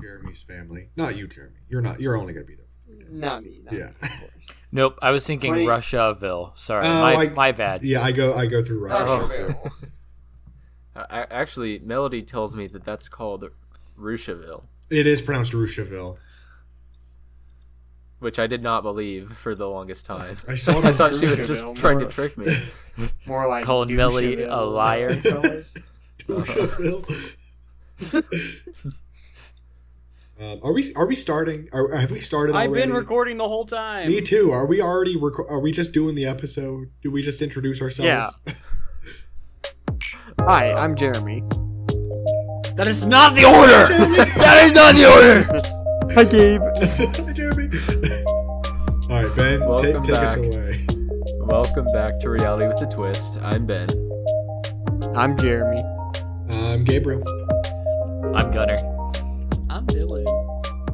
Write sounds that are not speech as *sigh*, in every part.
Jeremy's family. Not you, Jeremy. You're not. You're only gonna be there. Not me. Not Yeah. Me. *laughs* Nope, I was thinking 20 Russiaville. Sorry, Oh, my, I- my bad. Yeah, I go. I go through Russia. Oh, too. cool. Uh, a- actually, Melody tells me that that's called Rushaville, It is pronounced Rushaville. which I did not believe for the longest time. I saw *laughs* I thought she was just Rushaville, trying to trick me. *laughs* More like Called Millie a liar. right, fellas? Rushaville. Um, are we? Are we starting? Are, have we started? I've already? been recording the whole time. Me too. Are we already? Reco- are we just doing the episode? Do we just introduce ourselves? Yeah. *laughs* Hi, I'm Jeremy. That is not the order. *laughs* that is not the order. Hi, Gabe. *laughs* Hi, Jeremy. All right, Ben. ta- Welcome take back. us away. Welcome back to Reality with a Twist. I'm Ben. I'm Jeremy. I'm Gabriel. I'm Gunner. I'm Dylan.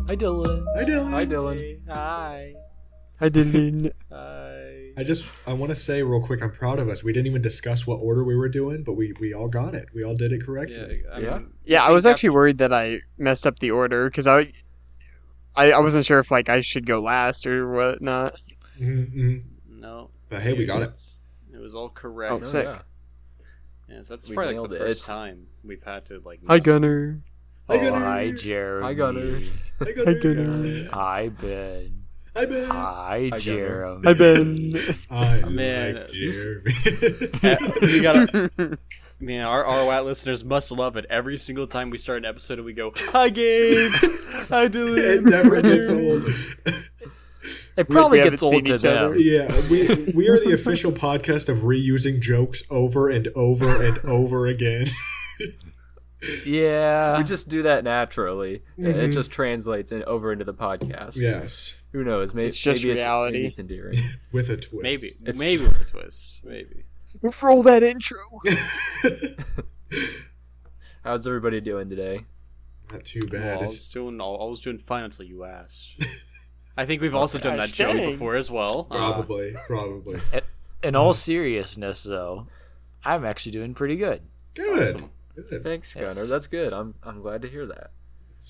Hi, Dylan. Hi, Dylan. Hi, Dylan. Hi. Hi, Dylan. *laughs* Hi. I just I want to say real quick, I'm proud of us. We didn't even discuss what order we were doing, but we we all got it. We all did it Yeah, correctly. I Yeah. mean, Yeah, I was actually worried that I messed up the order because I, I, I wasn't sure if like I should go last or whatnot. Mm-hmm. No. But hey, we got it. It was all correct. Oh, Oh, sick. yeah. Yes, that's We probably like the it. first time we've had to like. Hi, miss- Gunner. Hi, oh, Gunner. hi, Jeremy. Hi, Gunner. Hi, *laughs* Hi, Gunner. Gunner. Hi, Ben. Hi, Ben. Hi, Jeremy. Hi, Ben. *laughs* I Man, like Jeremy. *laughs* you gotta. Man, our RWAT listeners must love it. Every single time we start an episode, and we go, "Hi, Gabe. Hi, Dylan." it never gets old. It probably we gets old to them. Yeah, we we are the official podcast of reusing jokes over and over and over again. Yeah. We just do that naturally. It- It just translates in, over into the podcast. yes, Who knows? Maybe It's just maybe reality. It's, maybe it's endearing. *laughs* with a twist. Maybe, It's maybe with a twist. Maybe. Roll that intro. *laughs* *laughs* How's everybody doing today? Not too Well, bad. I was doing. I was doing fine until you asked. I think we've also done that gosh, joke before as well. Uh, probably, probably. In all seriousness, though, I'm actually doing pretty good. Good. Awesome. Good. Thanks, Yes. Gunner. That's good. I'm I'm glad to hear that.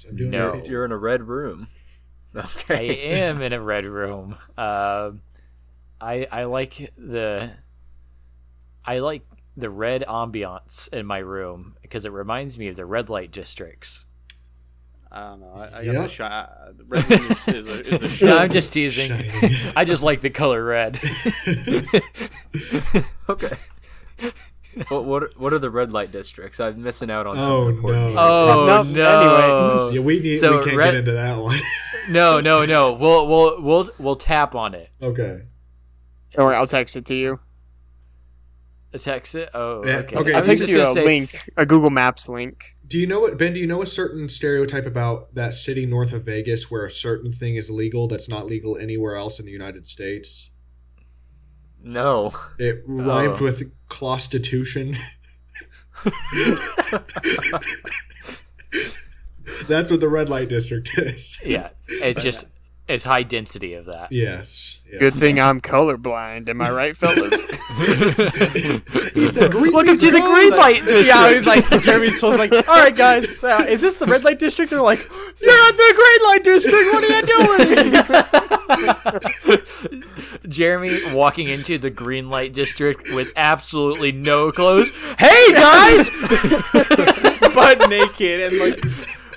I'm doing No. great. You're in a red room. *laughs* Okay. I am in a red room. Uh, I I like the I like the red ambiance in my room because it reminds me of the red light districts. I don't know. I, I got Yeah. the shot. The red room is, is a, is a shot. *laughs* No, I'm just teasing. Shiny. I just like the color red. *laughs* okay. *laughs* what what are, what are the red light districts? I'm missing out on Oh, some important. no. oh Nope, no! *laughs* yeah, we need. So we can't red- get into that one. *laughs* No, no, no. We'll we'll we'll we'll tap on it. okay. Don't worry, I'll text it to you. A text it. Oh, Yeah, okay. okay, I I'll text you a say. link, a Google Maps link. Do you know what Ben? Do you know a certain stereotype about that city north of Vegas where a certain thing is legal that's not legal anywhere else in the United States? No. It rhymes Oh. with prostitution. That's what the red light district is. Yeah, it's just it's high density of that. Yes. Yeah. Good thing I'm colorblind. Am I right, fellas? *laughs* He said, "Green Welcome to the green light *laughs* district. Yeah, he's like Jeremy's supposed like, all right, guys, uh, is this the red light district? They're like, you're at the green light district. What are you doing? *laughs* Jeremy walking into the green light district with absolutely no clothes. Hey guys! *laughs* Butt naked and like,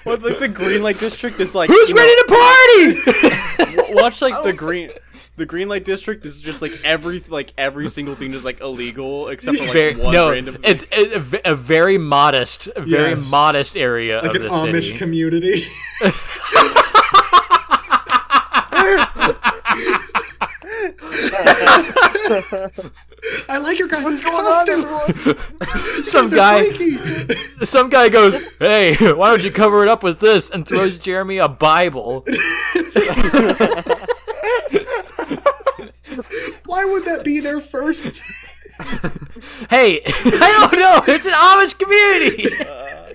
what like the green light district is like. Who's you know, ready to party? Watch like the green. The green light district is just like every like every single thing is like illegal except for like Very, one no, random. it's a very modest, a very Yes. modest area Like of an the Amish city. community. *laughs* *laughs* I like your guys' costume. *laughs* some guy, *laughs* some guy goes, "Hey, why don't you cover it up with this?" and throws Jeremy a Bible. Why would that be their first? Hey, I don't know. It's an Amish community.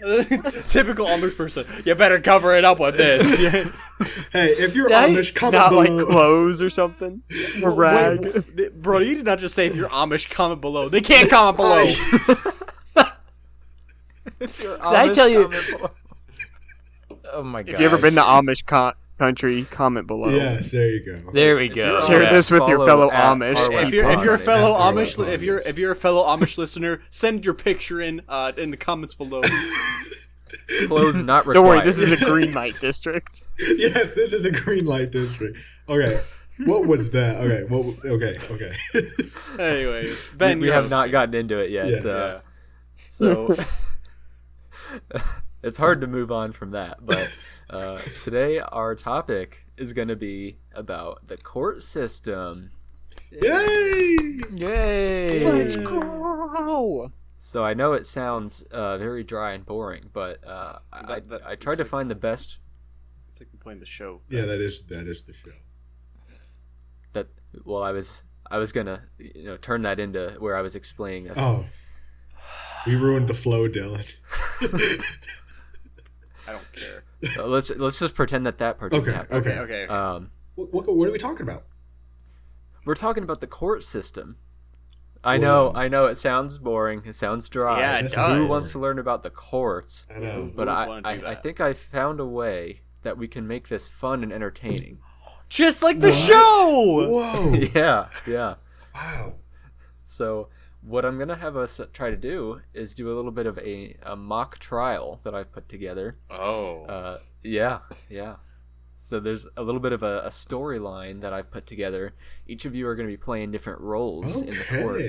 *laughs* Typical Amish person. You better cover it up with this. *laughs* Hey, if you're Right? Amish, comment Not like below. clothes or something. *laughs* A rag. Wait, bro, you did not just say if you're Amish, comment below. They can't comment below. Did I tell you? Oh my god. If you ever been to Amish co- country, comment below. Yes, there you go. There we go. Share on this with your fellow Amish. If you're if you're a fellow Yeah. Amish, li- if you're if you're a fellow Amish listener, send your picture in uh, in the comments below. *laughs* clothes not required. Don't worry, this is a green *laughs* light district. yes, this is a green light district. Okay, what was that? Okay, what? Okay, okay. *laughs* anyway, Ben, we your have not gotten into it yet. Yeah. uh, So it's hard to move on from that. But uh, today our topic is going to be about the court system. Yay! Yay! Let's go. So I know it sounds uh, very dry and boring, but uh, I, That- that- I tried to like- find the best It's like the point of the show. Yeah, that is that is the show. that. Well, I was I was gonna you know turn that into where I was explaining. that- Oh, we ruined the flow, Dylan. *laughs* *laughs* I don't care. Uh, let's let's just pretend that that part didn't okay, happen. okay, Okay, okay. okay. Um, What, what, what are we talking about? we're talking about the court system. I know, I know. It sounds boring. It sounds dry. Yeah, it does. Who wants to learn about the courts? I know. But I, I, I think I found a way that we can make this fun and entertaining. Just like the What? show. Whoa! *laughs* yeah, yeah. wow. So what I'm gonna have us try to do is do a little bit of a, a mock trial that I've put together. Oh. Uh, yeah, yeah. So there's a little bit of a, a storyline that I've put together. Each of you are going to be playing different roles in the court,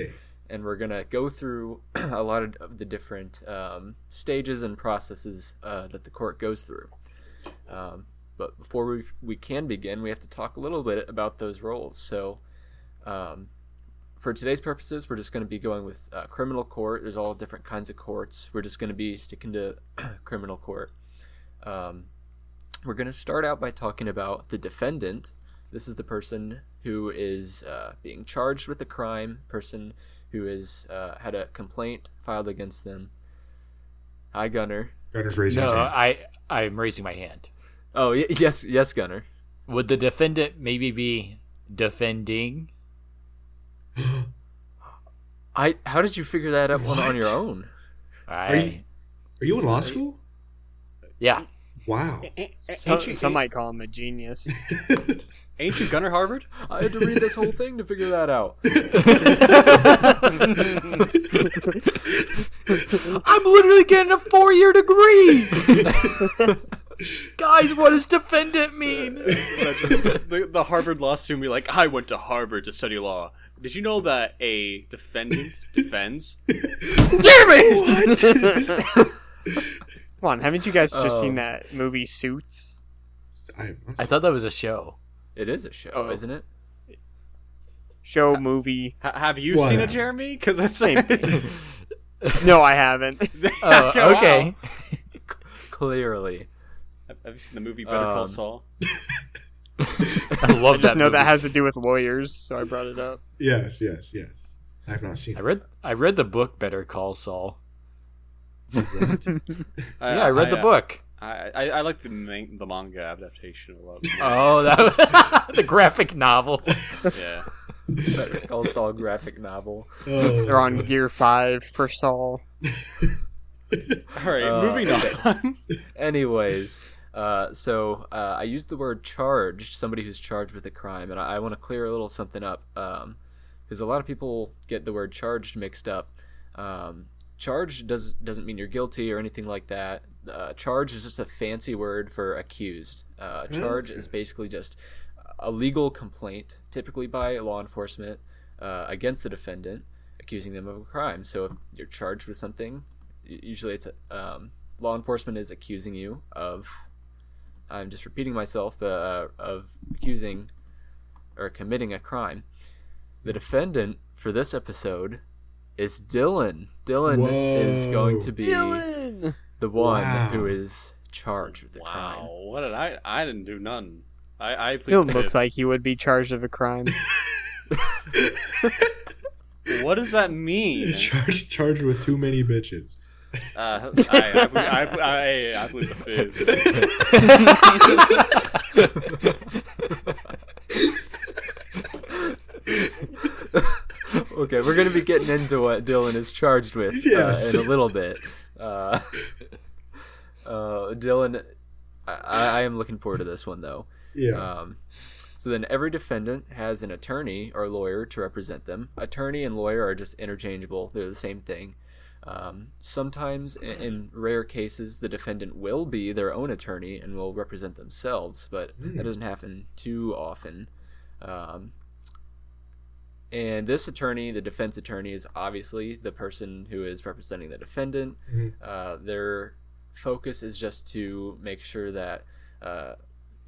and we're going to go through *clears throat* a lot of the different um, stages and processes uh, that the court goes through. Um, but before we, we can begin, we have to talk a little bit about those roles. So, um, for today's purposes, we're just going to be going with uh, criminal court. There's all different kinds of courts. We're just going to be sticking to *clears throat* criminal court. Um, we're going to start out by talking about the defendant. This is the person who is uh, being charged with a crime, person who has uh, had a complaint filed against them. Hi, Gunner. Gunner's raising No, his hand. I I'm raising my hand. Oh, y- yes, yes, Gunner. Would the defendant maybe be defending? I. How did you figure that out on, on your own? I you- Are you in law school? yeah. Wow. Some, some might call him a genius. *laughs* Ain't you Gunner Harvard? *laughs* I had to read this whole thing to figure that out. *laughs* I'm literally getting a four year degree. Guys, what does defendant mean? the, the Harvard law student be like, I went to Harvard to study law. Did you know that a defendant *laughs* defends? Jeremy! Come on, haven't you guys just Oh. seen that movie Suits? I, I thought that was a show. It is a show, Oh. isn't it? Show movie. Ha- have you What? seen it, Jeremy? Because it's Same thing. *laughs* No, I haven't. *laughs* Oh, Wow. okay. Clearly. Have you seen the movie Better Call Um, Saul? *laughs* I love I that. just know that has to do with lawyers, so I brought it up. yes, yes, yes. I've not seen I it. read I read the book Better Call Saul. What? *laughs* *laughs* yeah, I read the book. I, I, I like the man- the manga adaptation a lot. Oh, that the graphic novel. yeah. Better Call Saul graphic novel. Oh, They're on Gear 5 for Saul. All right, Uh, moving on. Anyways, uh, so uh, I used the word charged, somebody who's charged with a crime, and I, I want to clear a little something up because a lot of people get the word charged mixed up. Um, charged does doesn't mean you're guilty or anything like that. Uh, charge is just a fancy word for accused. Uh, charge is basically just a legal complaint, typically by law enforcement, uh, against the defendant, accusing them of a crime. So if you're charged with something, usually it's um, law enforcement is accusing you of. I'm just repeating myself, but uh, of accusing or committing a crime. The defendant for this episode is Dylan. Dylan is going to be Dylan! the one Wow. who is charged with the crime. wow, what did I? I didn't do none. I I Dylan looks like he would be charged of a crime. *laughs* What does that mean? charged, charged with too many bitches. Uh, I, I, I, I, I the okay, we're gonna be getting into what Dylan is charged with Yes. uh, in a little bit. Uh, uh, Dylan, I am looking forward to this one though. Yeah. Um, so then every defendant has an attorney or lawyer to represent them. Attorney and lawyer are just interchangeable, they're the same thing. Um, sometimes, in rare cases, the defendant will be their own attorney and will represent themselves, but Hmm. that doesn't happen too often. Um, and this attorney, the defense attorney, is obviously the person who is representing the defendant. Mhm. Uh, their focus is just to make sure that uh,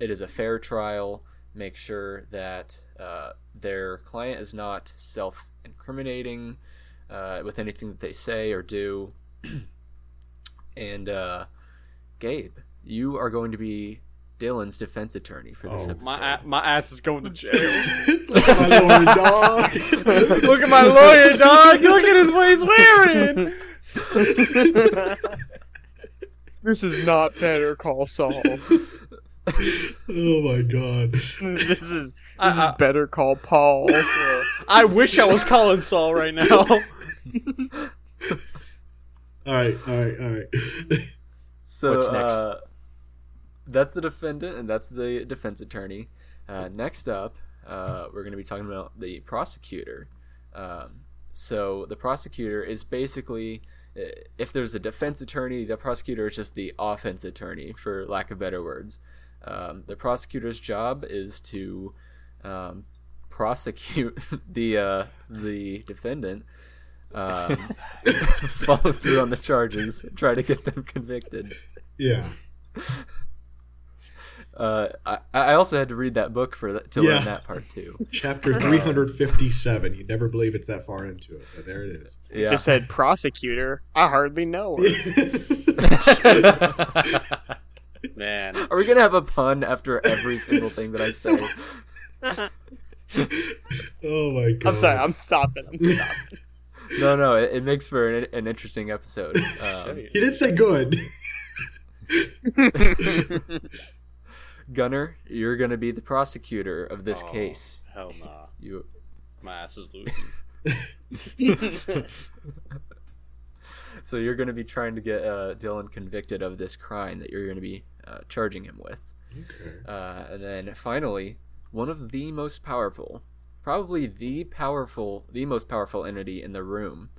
it is a fair trial, make sure that uh, their client is not self incriminating uh, with anything that they say or do. *clears throat* and uh, Gabe, you are going to be Dylan's defense attorney for this Oh. episode. My my ass is going to jail. *laughs* Look at my lord, dog. *laughs* Look at my lawyer, dog. Look at his what he's wearing. *laughs* This is not Better Call Saul. Oh my god. this is this I- is I- Better Call Paul. I wish I was calling Saul right now. *laughs* All right, all right, all right. So What's next? Uh, that's the defendant, and that's the defense attorney. Uh, next up, uh, we're going to be talking about the prosecutor. Um, so the prosecutor is basically, uh, if there's a defense attorney, the prosecutor is just the offense attorney, for lack of better words. Um, the prosecutor's job is to um, prosecute *laughs* the uh, the defendant, um, *laughs* *laughs* follow through on the charges, try to get them convicted. Yeah. Uh, I, I also had to read that book for that, to Yeah. learn that part too. Chapter 357. You'd never believe it's that far into it, but there it is. Yeah. Just said prosecutor. I hardly know her. Man, Are we gonna have a pun after every single thing that I say? *laughs* oh my god. I'm sorry. I'm stopping. I'm stopping. *laughs* No, no, it, it makes for an, an interesting episode. Um, He did say good. *laughs* Gunner, you're gonna be the prosecutor of this Oh, case. Hell nah. You, My ass is losing. So you're gonna be trying to get uh, Dylan convicted of this crime that you're gonna be uh, charging him with. Okay. Uh, and then finally, one of the most powerful, probably the powerful, the most powerful entity in the room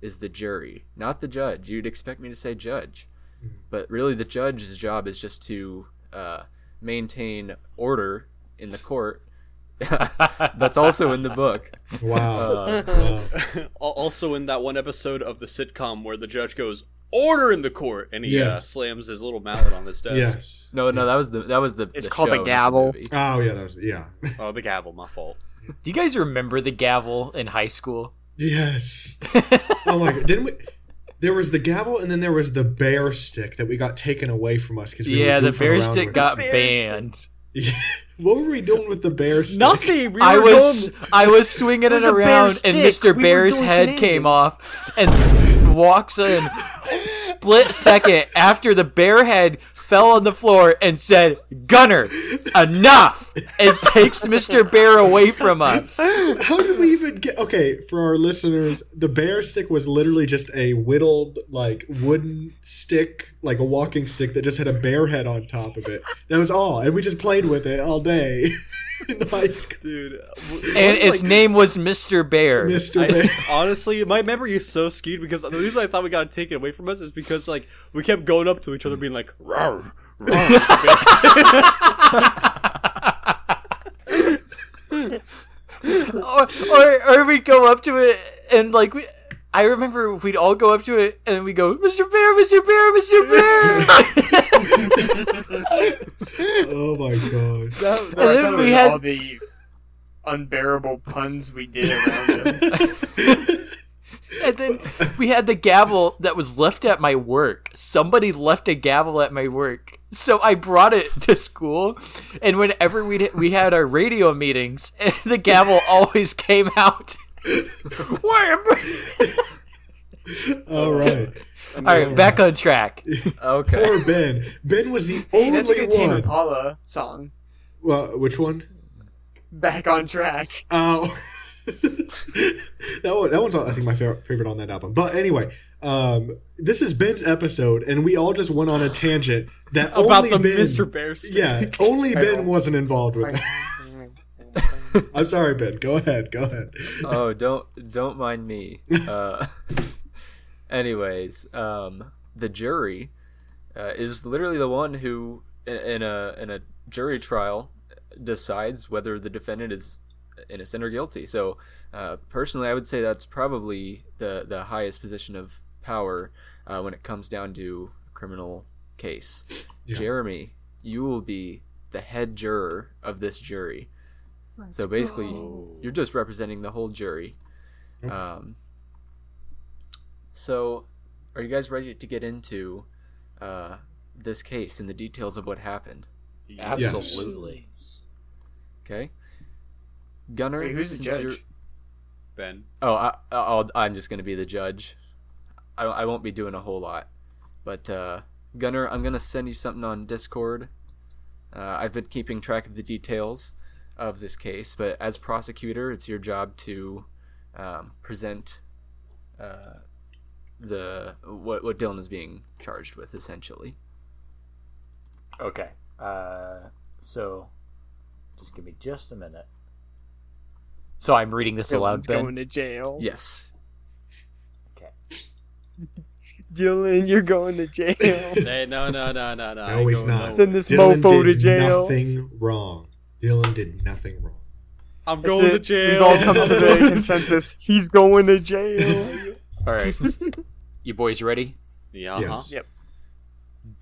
is the jury, not the judge. You'd expect me to say judge, Mhm. but really the judge's job is just to uh, maintain order in the court. *laughs* That's also in the book. Wow. Uh, *laughs* wow. Also, in that one episode of the sitcom where the judge goes "order in the court" and he uh, slams his little mallet on his desk. Yes. No, no, that was the that was the. It's the called a show, the gavel. movie. Oh yeah, that was yeah. *laughs* Oh, the gavel, my fault. Do you guys remember the gavel in high school? Yes. Oh my god. Didn't we? There was the gavel, and then there was the bear stick that we got taken away from us because we yeah, were the bear stick got Bear banned. it. *laughs* what were we doing with the bear stick? Nothing. We I was going- I was swinging *laughs* it was a around, and. Mr. We Bear's doing head came off, and walks in. *laughs* Split second after the bear head fell on the floor and said, "Gunner, enough!" and *laughs* takes Mr. Bear away from us. How did we even get? Okay, for our listeners, the bear stick was literally just a whittled, like wooden stick, like a walking stick that just had a bear head on top of it. That was all, and we just played with it all day *laughs* in high school. dude. And its like, name was Mr. Bear. Mr. I, Bear. *laughs* honestly, my memory is so skewed because the reason I thought we got taken away from us is because like we kept going up to each other, being like, "Rawr, *laughs* *laughs* or, or or we'd go up to it and like we. I remember we'd all go up to it and we go, Mr. Bear, Mr. Bear, Mr. Bear. *laughs* oh my gosh. That- And then we had- all the unbearable puns we did around him. *laughs* and then we had the gavel that was left at my work. Somebody left a gavel at my work, so I brought it to school. And whenever we we had our radio meetings, *laughs* the gavel always came out. Wham! *laughs* All right. All right, back on track. Okay. Poor Ben. Ben was the Hey, only that's a good Tame one. Impala song. Well, which one? Back on track. Oh. *laughs* that one, that one's I think my favorite, favorite on that album. But anyway, um, this is Ben's episode, and we all just went on a tangent that About only the Ben, Mr. Bear stick. Yeah, only *laughs* Ben wasn't involved with. I'm sorry, Ben. Go ahead. Go ahead. oh, don't don't mind me. Uh, *laughs* anyways, um, the jury uh, is literally the one who, in, in a in a jury trial, decides whether the defendant is innocent or guilty. So, uh, personally, I would say that's probably the the highest position of power uh, when it comes down to a criminal case. Yeah. Jeremy, you will be the head juror of this jury. So basically, you're just representing the whole jury. Okay. Um, so, are you guys ready to get into uh, this case and the details of what happened? Absolutely. Okay, Gunner, Wait, who's the judge? you're- Ben. Oh, I, I'll, I'm just going to be the judge. I, I won't be doing a whole lot, but uh, Gunner, I'm going to send you something on Discord. Uh, I've been keeping track of the details of this case, but as prosecutor, it's your job to um, present uh, the what what Dylan is being charged with, essentially. Okay. Uh, so, just give me just a minute. So I'm reading this aloud, Ben. going to jail. Yes. Okay. *laughs* Dylan, you're going to jail. Hey, no, no, no, no, no. No, I ain't he's not. Send this Dylan mofo to jail. Nothing wrong. Dylan did nothing wrong. I'm That's going to jail. We've all come to the *laughs* consensus. He's going to jail. All right. you boys ready? Yeah. uh-huh. Yes.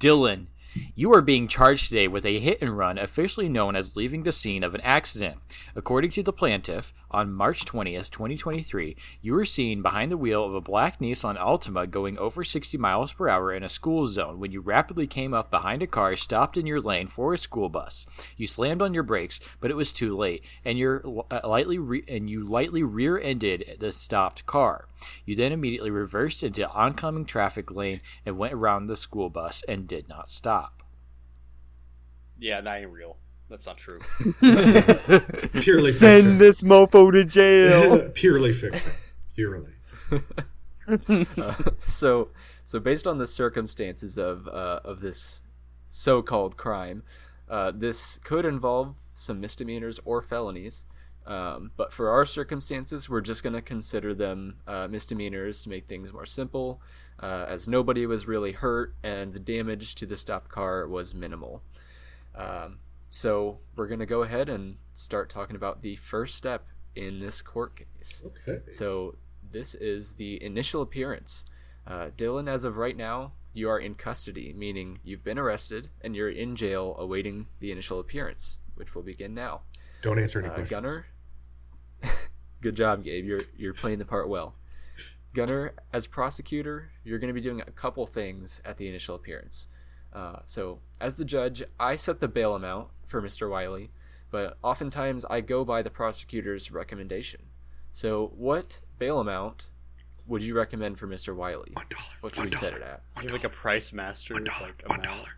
Dylan, you are being charged today with a hit and run, officially known as leaving the scene of an accident. According to the plaintiff, on March 20th, 2023, you were seen behind the wheel of a black Nissan Altima going over 60 miles per hour in a school zone when you rapidly came up behind a car stopped in your lane for a school bus. You slammed on your brakes, but it was too late, and you lightly re- and you lightly rear-ended the stopped car. You then immediately reversed into oncoming traffic lane and went around the school bus and did not stop. Yeah, that ain't real. That's not true. *laughs* Purely Send fiction. this mofo to jail. *laughs* Purely fiction. Purely. *laughs* Uh, so so based on the circumstances of uh, of this so-called crime, uh, this could involve some misdemeanors or felonies. Um, but for our circumstances, we're just going to consider them uh, misdemeanors to make things more simple, uh, as nobody was really hurt and the damage to the stopped car was minimal. Um, so we're going to go ahead and start talking about the first step in this court case. Okay. So this is the initial appearance. Uh, Dylan, as of right now, you are in custody, meaning you've been arrested and you're in jail awaiting the initial appearance, which will begin now. Don't answer any Uh, questions. Gunner, *laughs* good job, Gabe. You're you're playing the part well. Gunner, as prosecutor, you're going to be doing a couple things at the initial appearance. Uh, so, as the judge, I set the bail amount for Mr. Wiley, but oftentimes I go by the prosecutor's recommendation. So, what bail amount would you recommend for Mr. Wiley? One dollar. What should One we set it at? You're like a price master, One dollar. like One amount. dollar.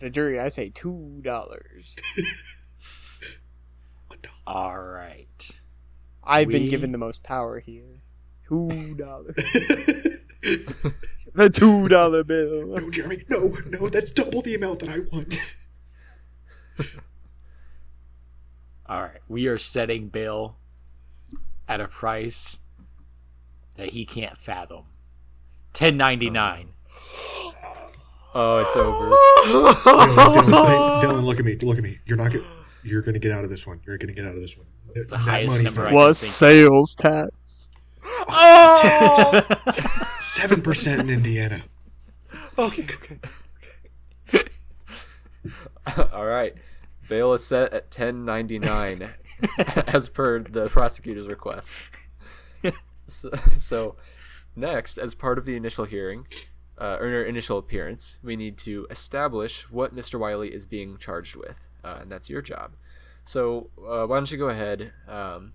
the jury, I say two dollars. *laughs* One dollar. All right. I've been given the most power here. Two dollars. *laughs* the two dollar bill. *laughs* no, Jeremy. No, no. That's double the amount that I want. *laughs* All right. We are setting bail at a price that he can't fathom. Ten ninety nine. Oh. *gasps* oh, it's over. Dylan, Dylan, Dylan, look at me. Look at me. You're not. Get, you're gonna get out of this one. You're gonna get out of this one. the highest number I Was sales tax. *laughs* Seven percent in Indiana. Okay, okay. *laughs* All right. Bail is set at 10.99 *laughs* as per the prosecutor's request. So, so next, as part of the initial hearing, uh, or initial appearance, we need to establish what Mr. Wiley is being charged with, uh, and that's your job. So uh, why don't you go ahead? Um,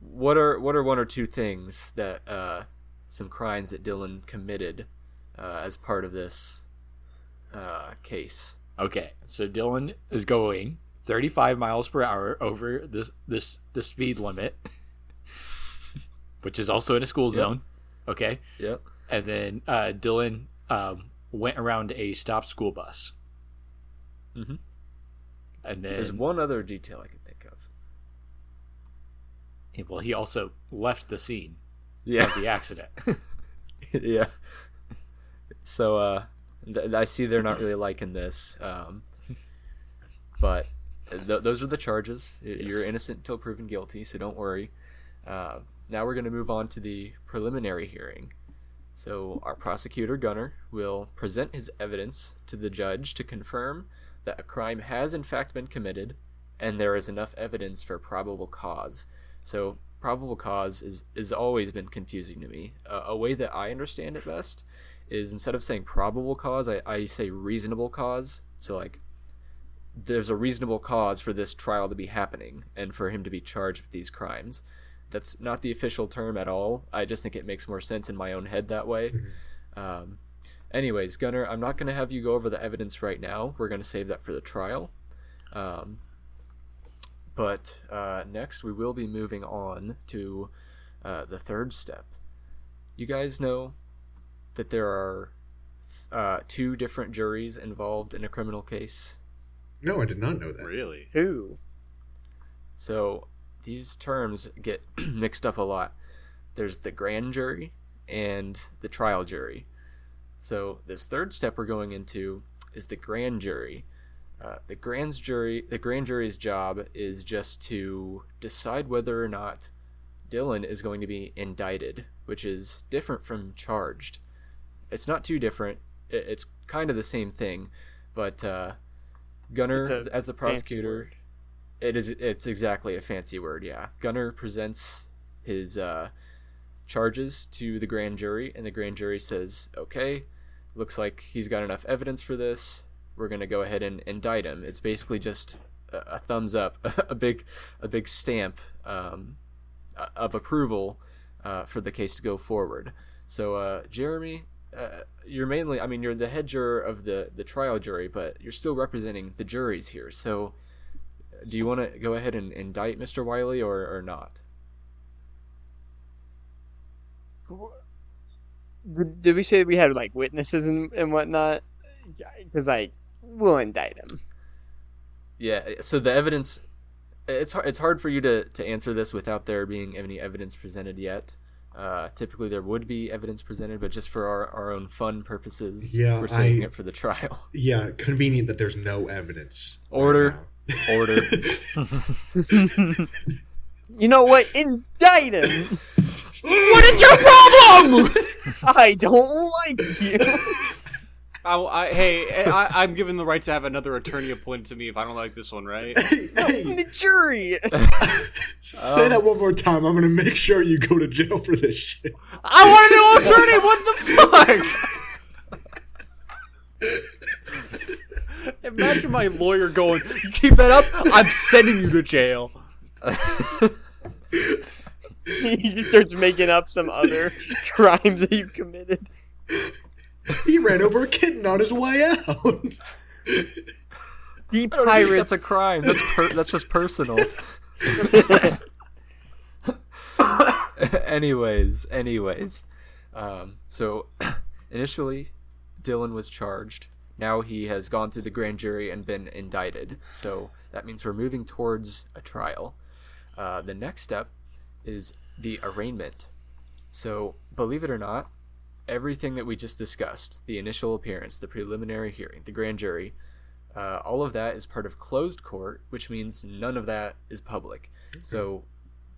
what are what are one or two things that uh, some crimes that Dylan committed uh, as part of this uh, case? Okay, so Dylan is going 35 miles per hour over this this the speed limit. *laughs* which is also in a school Yep. zone. Okay, Yep. and then uh, Dylan um, went around a stopped school bus. Mhm. And then, There's one other detail I can think of. well, he also left the scene Yeah. of the accident. *laughs* yeah. So uh, th- I see they're not really liking this, um, but th- those are the charges. Y- You're innocent until proven guilty, so don't worry. Uh, now we're going to move on to the preliminary hearing. So our prosecutor Gunner will present his evidence to the judge to confirm that a crime has in fact been committed, and there is enough evidence for probable cause. So probable cause is is always been confusing to me. Uh, a way that I understand it best is instead of saying probable cause, I, I say reasonable cause. So like there's a reasonable cause for this trial to be happening and for him to be charged with these crimes. That's not the official term at all. I just think it makes more sense in my own head that way. Um, anyways, Gunnar, I'm not going to have you go over the evidence right now. We're going to save that for the trial. Um, but uh, next, we will be moving on to uh, the third step. You guys know that there are uh, two different juries involved in a criminal case. No, I did not know that. Really? Who? So these terms get *clears throat* mixed up a lot. There's the grand jury and the trial jury. So this third step we're going into is the grand jury. Uh, the grand jury, the grand jury's job is just to decide whether or not Dylan is going to be indicted, which is different from charged. It's not too different. It's kind of the same thing, but uh, Gunner, as the prosecutor, it is. It's exactly a fancy word. Yeah, Gunner presents his uh, charges to the grand jury, and the grand jury says, "Okay, looks like he's got enough evidence for this. We're gonna go ahead and indict him." It's basically just a, a thumbs up, *laughs* a big, a big stamp um, uh, of approval uh, for the case to go forward. So, uh, Jeremy, uh, you're mainly, I mean, you're the head juror of the the trial jury, but you're still representing the juries here. So, do you want to go ahead and indict Mr. Wiley or, or not? Did did we say we had like witnesses and, and whatnot? Because like we'll indict him. Yeah. So the evidence, it's hard, it's hard for you to to answer this without there being any evidence presented yet. Uh, typically, there would be evidence presented, but just for our, our own fun purposes, Yeah, we're saving I- it for the trial. *laughs* Yeah, convenient that there's no evidence. Order. now. Order. *laughs* You know what? Indict him. *laughs* what is your problem? *laughs* I don't like you. *laughs* I, I, hey, I, I'm given the right to have another attorney appointed to me if I don't like this one, right? *laughs* Hey, hey, the jury. say Um, that one more time. I'm gonna make sure you go to jail for this shit. I want a new attorney. What the fuck? Imagine my lawyer going, "You keep that up, I'm sending you to jail." *laughs* he just starts making up some other *laughs* crimes that you've committed. He ran over a kitten on his way out. The I don't think pirates. That's a crime. That's per- that's just personal. *laughs* anyways, anyways, um, so *clears throat* initially, Dylan was charged. Now he has gone through the grand jury and been indicted. So that means we're moving towards a trial. Uh, the next step is the arraignment. So believe it or not, everything that we just discussed the initial appearance, the preliminary hearing, the grand jury uh, all of that is part of closed court, which means none of that is public. So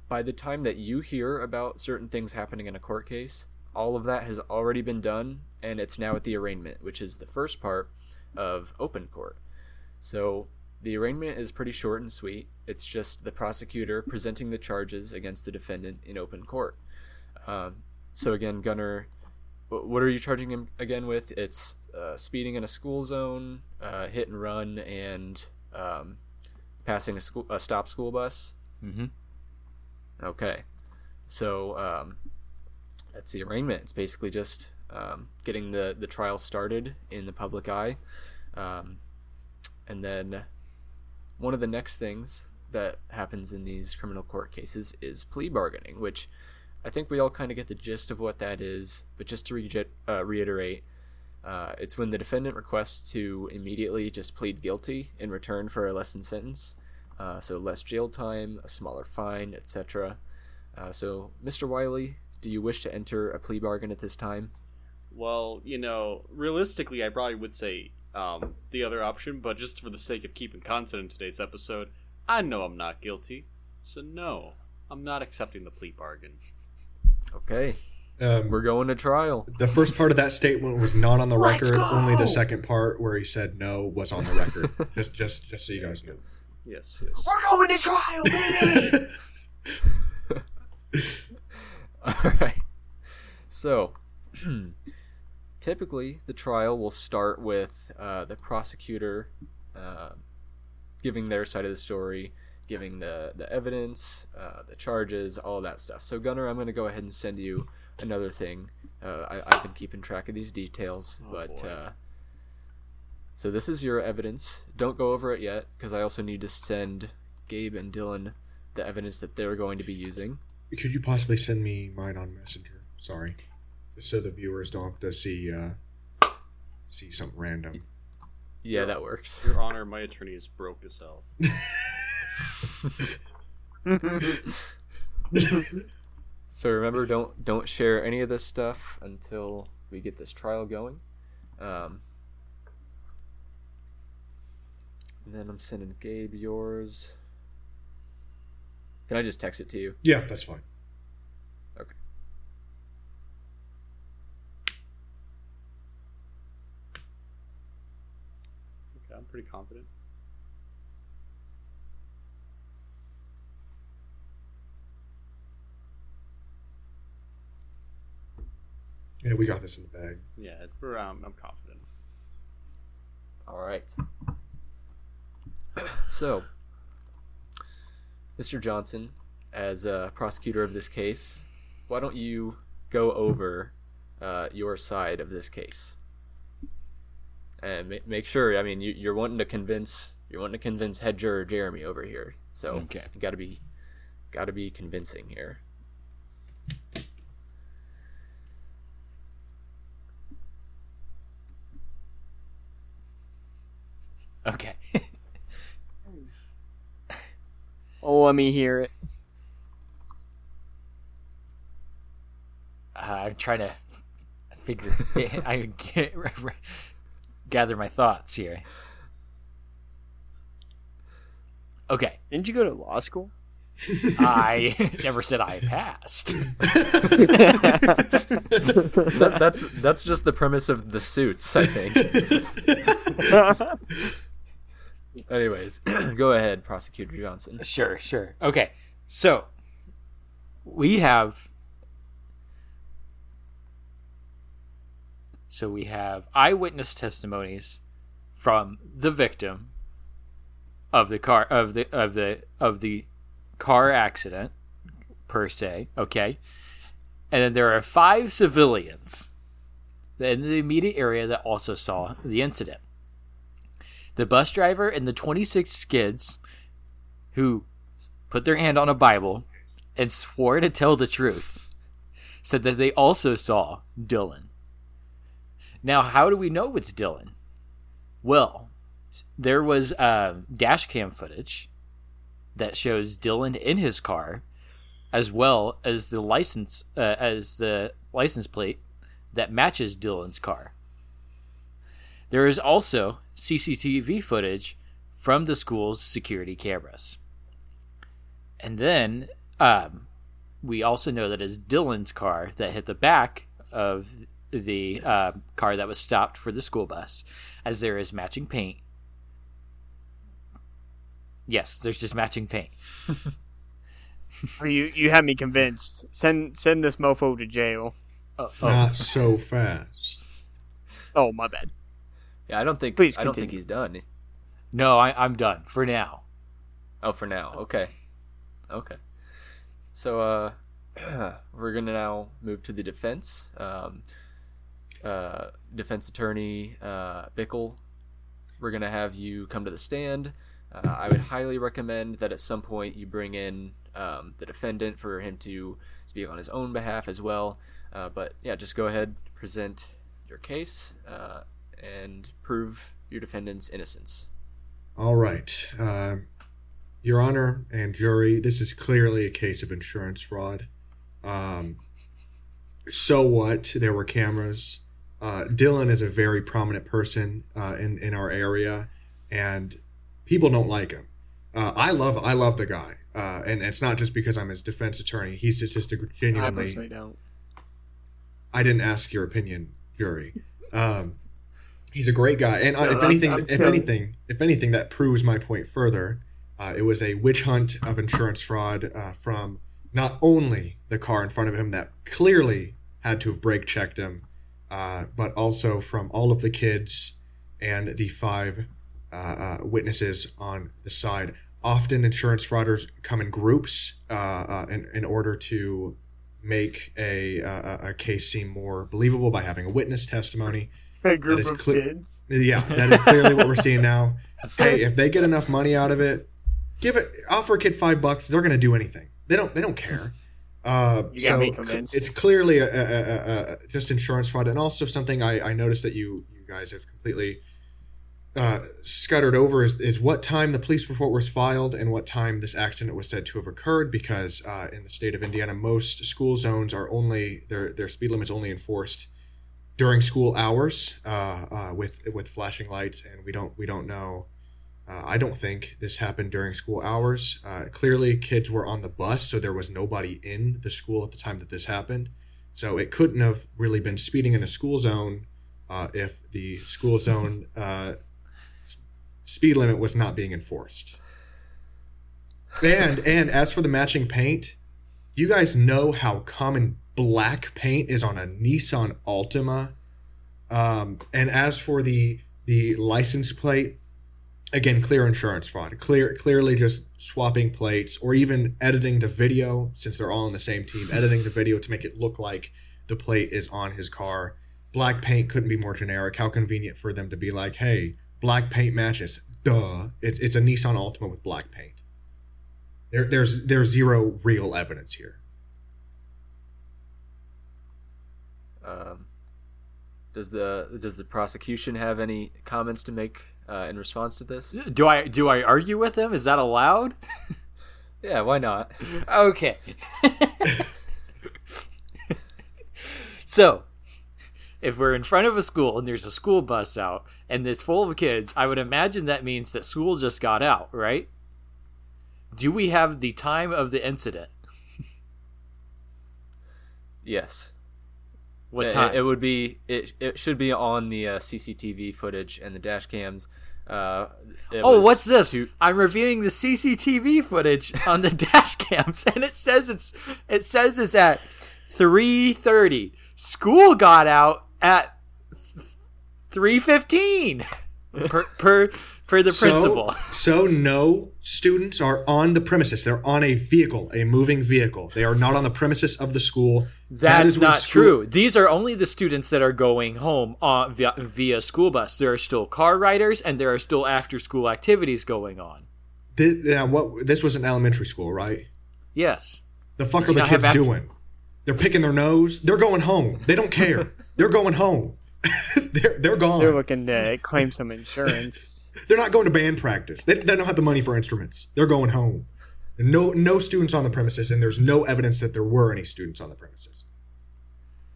by the time that you hear about certain things happening in a court case, all of that has already been done, and it's now at the arraignment, which is the first part of open court. So the arraignment is pretty short and sweet. It's just the prosecutor presenting the charges against the defendant in open court. Um, so again, Gunner, what are you charging him again with? It's uh, speeding in a school zone, uh, hit and run, and um, passing a school a stop school bus. mm-hmm. Okay, so um, that's the arraignment. It's basically just um, getting the the trial started in the public eye, um, and then one of the next things that happens in these criminal court cases is plea bargaining, which I think we all kind of get the gist of what that is, but just to re- uh, reiterate, uh, it's when the defendant requests to immediately just plead guilty in return for a lessened sentence, uh, so less jail time, a smaller fine, etc. Uh, so, Mr. Wiley, do you wish to enter a plea bargain at this time? Well, you know, realistically, I probably would say um, the other option, but just for the sake of keeping content in today's episode, I know I'm not guilty, so no, I'm not accepting the plea bargain. Okay, Um, we're going to trial. the first part of that statement was not on the record. Only the second part where he said no was on the record. *laughs* just, just, just so you guys know. Yes, yes. We're going to trial, baby. *laughs* All right. So, *clears throat* typically, the trial will start with uh, the prosecutor uh, giving their side of the story, giving the, the evidence, uh, the charges, all that stuff. So, Gunnar, I'm going to go ahead and send you another thing. Uh, I, I've been keeping track of these details, Oh, but. Uh, so, this is your evidence. Don't go over it yet, because I also need to send Gabe and Dylan the evidence that they're going to be using. Could you possibly send me mine on Messenger? Sorry, just so the viewers don't have to see uh, see something random. Yeah, Your- that works. Your Honor, my attorney is broke as hell. *laughs* So remember, don't don't share any of this stuff until we get this trial going. Um, and then I'm sending Gabe yours. Can I just text it to you? Yeah, that's fine. Okay, I'm pretty confident. Yeah, we got this in the bag. Yeah, it's, we're, um, I'm confident. All right. *clears throat* So, Mr. Johnson, as a prosecutor of this case, why don't you go over uh, your side of this case and ma- make sure? I mean, you, you're wanting to convince you're wanting to convince head juror Jeremy over here, so Okay. you got to be got to be convincing here. Okay. *laughs* oh, let me hear it. Uh, I'm trying to figure. *laughs* I get, gather my thoughts here. Okay, Didn't you go to law school? I *laughs* never said I passed. That, that's that's just the premise of the suits, I think. Anyways, *clears throat* go ahead, prosecutor Johnson. Sure, sure. Okay, so we have. So we have eyewitness testimonies from the victim of the car of the of the of the car accident per se, okay? And then there are five civilians in the immediate area that also saw the incident. The bus driver and the 26 skids who put their hand on a Bible and swore to tell the truth said that they also saw Dylan. Now, how do we know it's Dylan? Well, there was uh, dash cam footage that shows Dylan in his car, as well as the license uh, as the license plate that matches Dylan's car. There is also CCTV footage from the school's security cameras. And then um, we also know that it's Dylan's car that hit the back of the uh, car that was stopped for the school bus, as there is matching paint. Yes, there's just matching paint. *laughs* You you have me convinced. Send send this mofo to jail. Oh, oh, Not so fast. Oh my bad. Yeah, I don't think Please I don't think he's done. no, I, I'm done for now. Oh, for now. Okay. Okay. So uh *clears throat* we're going to now move to the defense. Um uh defense attorney uh Bickle, we're going to have you come to the stand. Uh, I would highly recommend that at some point you bring in um, the defendant for him to speak on his own behalf as well. Uh, but yeah, just go ahead, present your case, uh, and prove your defendant's innocence. All right. Uh, Your Honor and jury, this is clearly a case of insurance fraud. Um, so what? There were cameras. Uh, Dylan is a very prominent person uh, in in our area, and people don't like him. Uh, I love I love the guy, uh, and it's not just because I'm his defense attorney. He's just, just a I genuinely. personally don't. I didn't ask your opinion, jury. Um, he's a great guy, and uh, No, if I'm- anything, I'm if kidding. anything, if anything, that proves my point further. Uh, it was a witch hunt of insurance fraud uh, from not only the car in front of him that clearly had to have brake checked him, uh, but also from all of the kids and the five uh, uh, witnesses on the side. Often, insurance frauders come in groups uh, uh, in, in order to make a, a, a case seem more believable by having a witness testimony. A group of clear- kids. Yeah, that is clearly what we're seeing now. *laughs* Hey, if they get enough money out of it, give it offer a kid five bucks. They're going to do anything. They don't. They don't care. Uh, You got so me convinced. it's clearly a, a, a, just insurance fraud, and also something I, I noticed that you you guys have completely uh, scuttered over is, is what time the police report was filed and what time this accident was said to have occurred. Because uh, in the state of Indiana, most school zones are only their their speed limit is only enforced during school hours uh, uh, with with flashing lights, and we don't we don't know. Uh, I don't think this happened during school hours. Uh, clearly, kids were on the bus, so there was nobody in the school at the time that this happened. So it couldn't have really been speeding in a school zone uh, if the school zone *laughs* uh, speed limit was not being enforced. And and as for the matching paint, you guys know how common black paint is on a Nissan Altima. Um, and as for the the license plate, again, clear insurance fraud. Clear, clearly just swapping plates or even editing the video since they're all on the same team. *laughs* Editing the video to make it look like the plate is on his car. Black paint couldn't be more generic. How convenient for them to be like, "Hey, black paint matches." Duh, it's it's a Nissan Altima with black paint. There, there's there's zero real evidence here. Um, does the does the prosecution have any comments to make uh, in response to this? Do I do I argue with him? Is that allowed? *laughs* Yeah, why not? Okay. *laughs* so, if we're in front of a school and there's a school bus out and it's full of kids, I would imagine that means that school just got out, right? Do we have the time of the incident? Yes. What It- time? It, would be. It, it should be on the uh, CCTV footage and the dash cams. Uh, oh, what's this? two- I'm reviewing the CCTV footage on the *laughs* dash cams, and it says it's it says it's at 3:30. School got out at 3:15 *laughs* per per per the principal. So, so no students are on the premises. They're on a vehicle, a moving vehicle. They are not on the premises of the school. That That's not school- true. These are only the students that are going home on via, via school bus. There are still car riders, and there are still after school activities going on. Thi- now, what? This was an elementary school, right? Yes. The fuck are the kids after- doing? They're picking their nose. They're going home. They don't care. they're going home. *laughs* they're they're gone. They're They're, looking to claim some insurance. Not going to band practice. They, they don't have the money for instruments. They're going home. No no students on the premises, and there's no evidence that there were any students on the premises.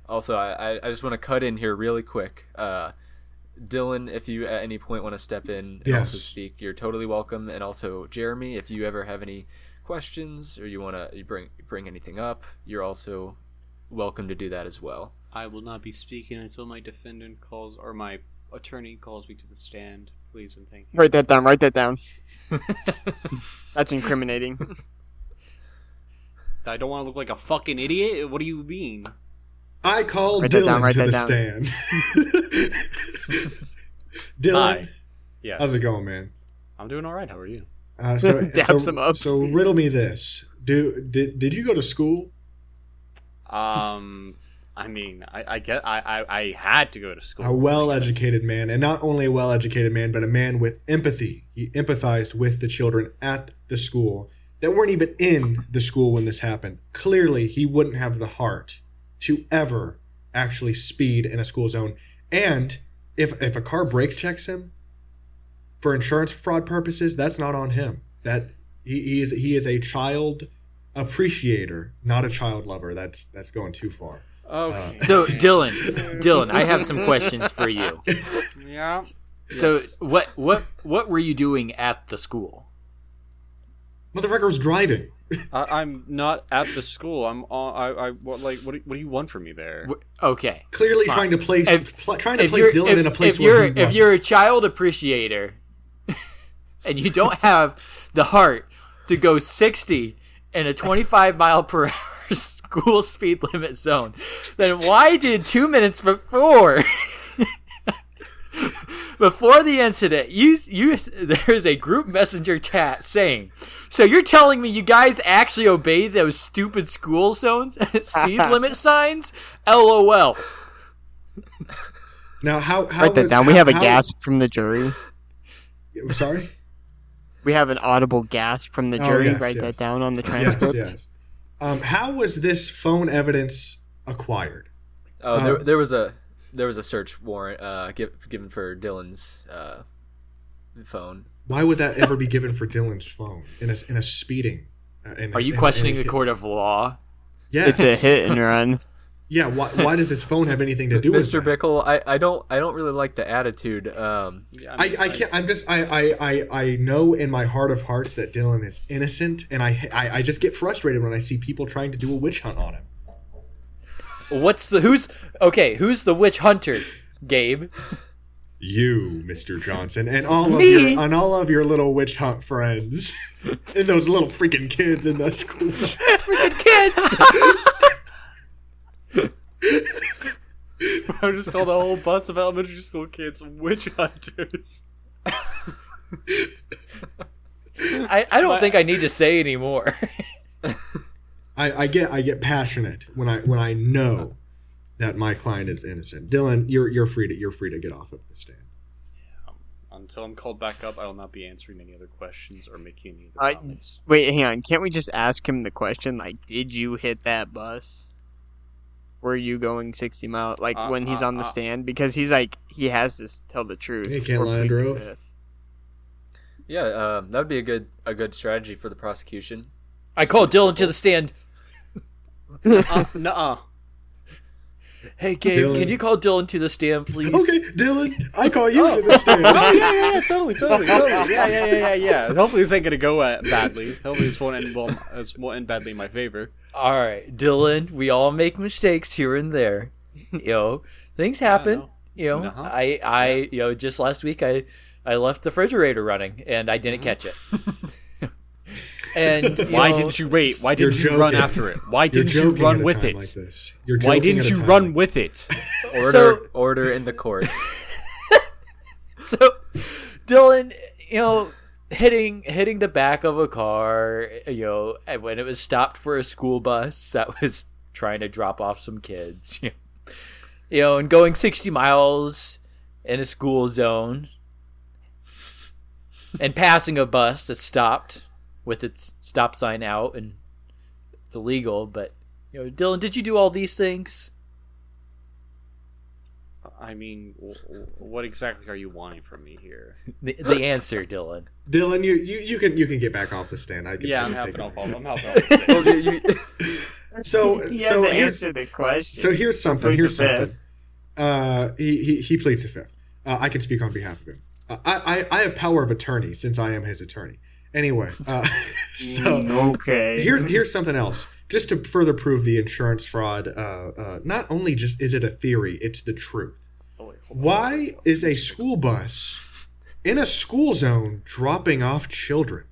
Also, I, I- I just want to cut in here really quick. Uh, Dylan, if you at any point want to step in and Yes. also speak, you're totally welcome. And also, Jeremy, if you ever have any questions or you want to bring bring anything up, you're also welcome to do that as well. I will not be speaking until my defendant calls or my attorney calls me to the stand. Please and thank you. write that down. Write that down. *laughs* That's incriminating. *laughs* I don't want to look like a fucking idiot. What do you mean? I called Write that down, Dylan to the down. stand. *laughs* Dylan, Hi. Yes. how's it going, man? I'm doing all right. How are you? Uh, so, Dabs so, him up. so riddle me this: Do did did you go to school? Um, I mean, I, I get, I, I, I had to go to school. A well-educated man, and not only a well-educated man, but a man with empathy. He empathized with the children at the school. that weren't even in the school when this happened. Clearly, he wouldn't have the heart to ever actually speed in a school zone. And if if a car brakes checks him for insurance fraud purposes, that's not on him. That he, he is he is a child appreciator, not a child lover. That's that's going too far. Okay. Oh, uh, *laughs* so Dylan, Dylan, I have some questions for you. yeah. So Yes. what what what were you doing at the school? Motherfucker was driving. I, I'm not at the school. I'm on. I. I what, like. What do, what do you want from me there? Okay. Clearly Fine. trying to place If- pl- trying to place Dylan if, in a place if where you're he if wasn't. you're a child appreciator *laughs* and you don't have the heart to go 60 in a 25 mile per hour *laughs* school speed limit zone, then why did 2 minutes before *laughs* before the incident, you you there's a group messenger chat saying, "So you're telling me you guys actually obey those stupid school zones *laughs* speed *laughs* limit signs?" LOL. now how how Write that was- down. We have a how- gasp from the jury. Sorry. We have an audible gasp from the Oh, jury. yes, Write yes. that down on the Yes, transcript. yes. Um, how was this phone evidence acquired? Oh, Uh, there, there was a there was a search warrant uh, give, given for Dylan's uh, phone. Why would that ever be *laughs* given for Dylan's phone in a in a speeding? Uh, in Are you in questioning in a- the court of law? Yes. It's a hit and run. Yeah. Why, why does his phone have anything to do with Mr. that? Bickle, I, I don't I don't really like the attitude. Um, Yeah, I, mean, I can't. I'm just. I, I, I, I know in my heart of hearts that Dylan is innocent, and I, I, I just get frustrated when I see people trying to do a witch hunt on him. What's the who's okay? Who's the witch hunter, Gabe? You, Mr. Johnson, and all of Me? your and all of your little witch hunt friends, *laughs* and those little freaking kids in the school. *laughs* Freaking kids! *laughs* *laughs* I would just call the whole bus of elementary school kids witch hunters. *laughs* I, I don't think I need to say anymore. *laughs* I, I get I get passionate when I when I know that my client is innocent. Dylan, you're you're free to you're free to get off of the stand. Um, until I'm called back up, I will not be answering any other questions or making any other I- comments. Wait, hang on. Can't we just ask him the question? Like, did you hit that bus? Were you going 60 mile? Like Uh, when he's uh, on the uh. stand, because he's like he has to tell the truth. He can't lie plead under oath. yeah, um, that would be a good a good strategy for the prosecution. I called Dylan to the stand. *laughs* uh, nuh-uh. Hey, Gabe, Dylan. can you call Dylan to the stand, please? Okay, Dylan, I call you to the stand. *laughs* Oh yeah, yeah, yeah, totally, totally, totally. Yeah, yeah, yeah, yeah, yeah. Hopefully this ain't gonna go uh, badly. Hopefully this won't end well. This won't end badly in my favor. All right, Dylan. We all make mistakes here and there. You know, things happen. know. You know, Uh-huh. I, I, you know, just last week I, I left the refrigerator running and I didn't catch it. *laughs* and *laughs* Why know, didn't you wait? Why didn't you run after it? Why didn't you run with it? Like Why didn't you run like- with it? Order So- order in the court. *laughs* so Dylan, you know, hitting hitting the back of a car, you know, and when it was stopped for a school bus that *laughs* was trying to drop off some kids, you know, you know and going 60 miles in a school zone and passing a bus that stopped with its stop sign out and it's illegal, but you know, Dylan, did you do all these things? I mean, w- w- what exactly are you wanting from me here? *laughs* The, the answer, Dylan. Dylan, you, you you can you can get back off the stand. I can, Yeah, I I'm can take helping it off. away. I'm *laughs* helping off. Well, you- you- *laughs* So he so hasn't here's answered the question. so here's something. Here's something. Uh, he, he he pleads a fifth. Uh, I can speak on behalf of him. Uh, I, I I have power of attorney since I am his attorney. Anyway, uh, *laughs* so Mm, okay. here's here's something else. Just to further prove the insurance fraud, uh, uh, not only just is it a theory, it's the truth. Oh, wait, hold on. Why is a school bus in a school zone dropping off children?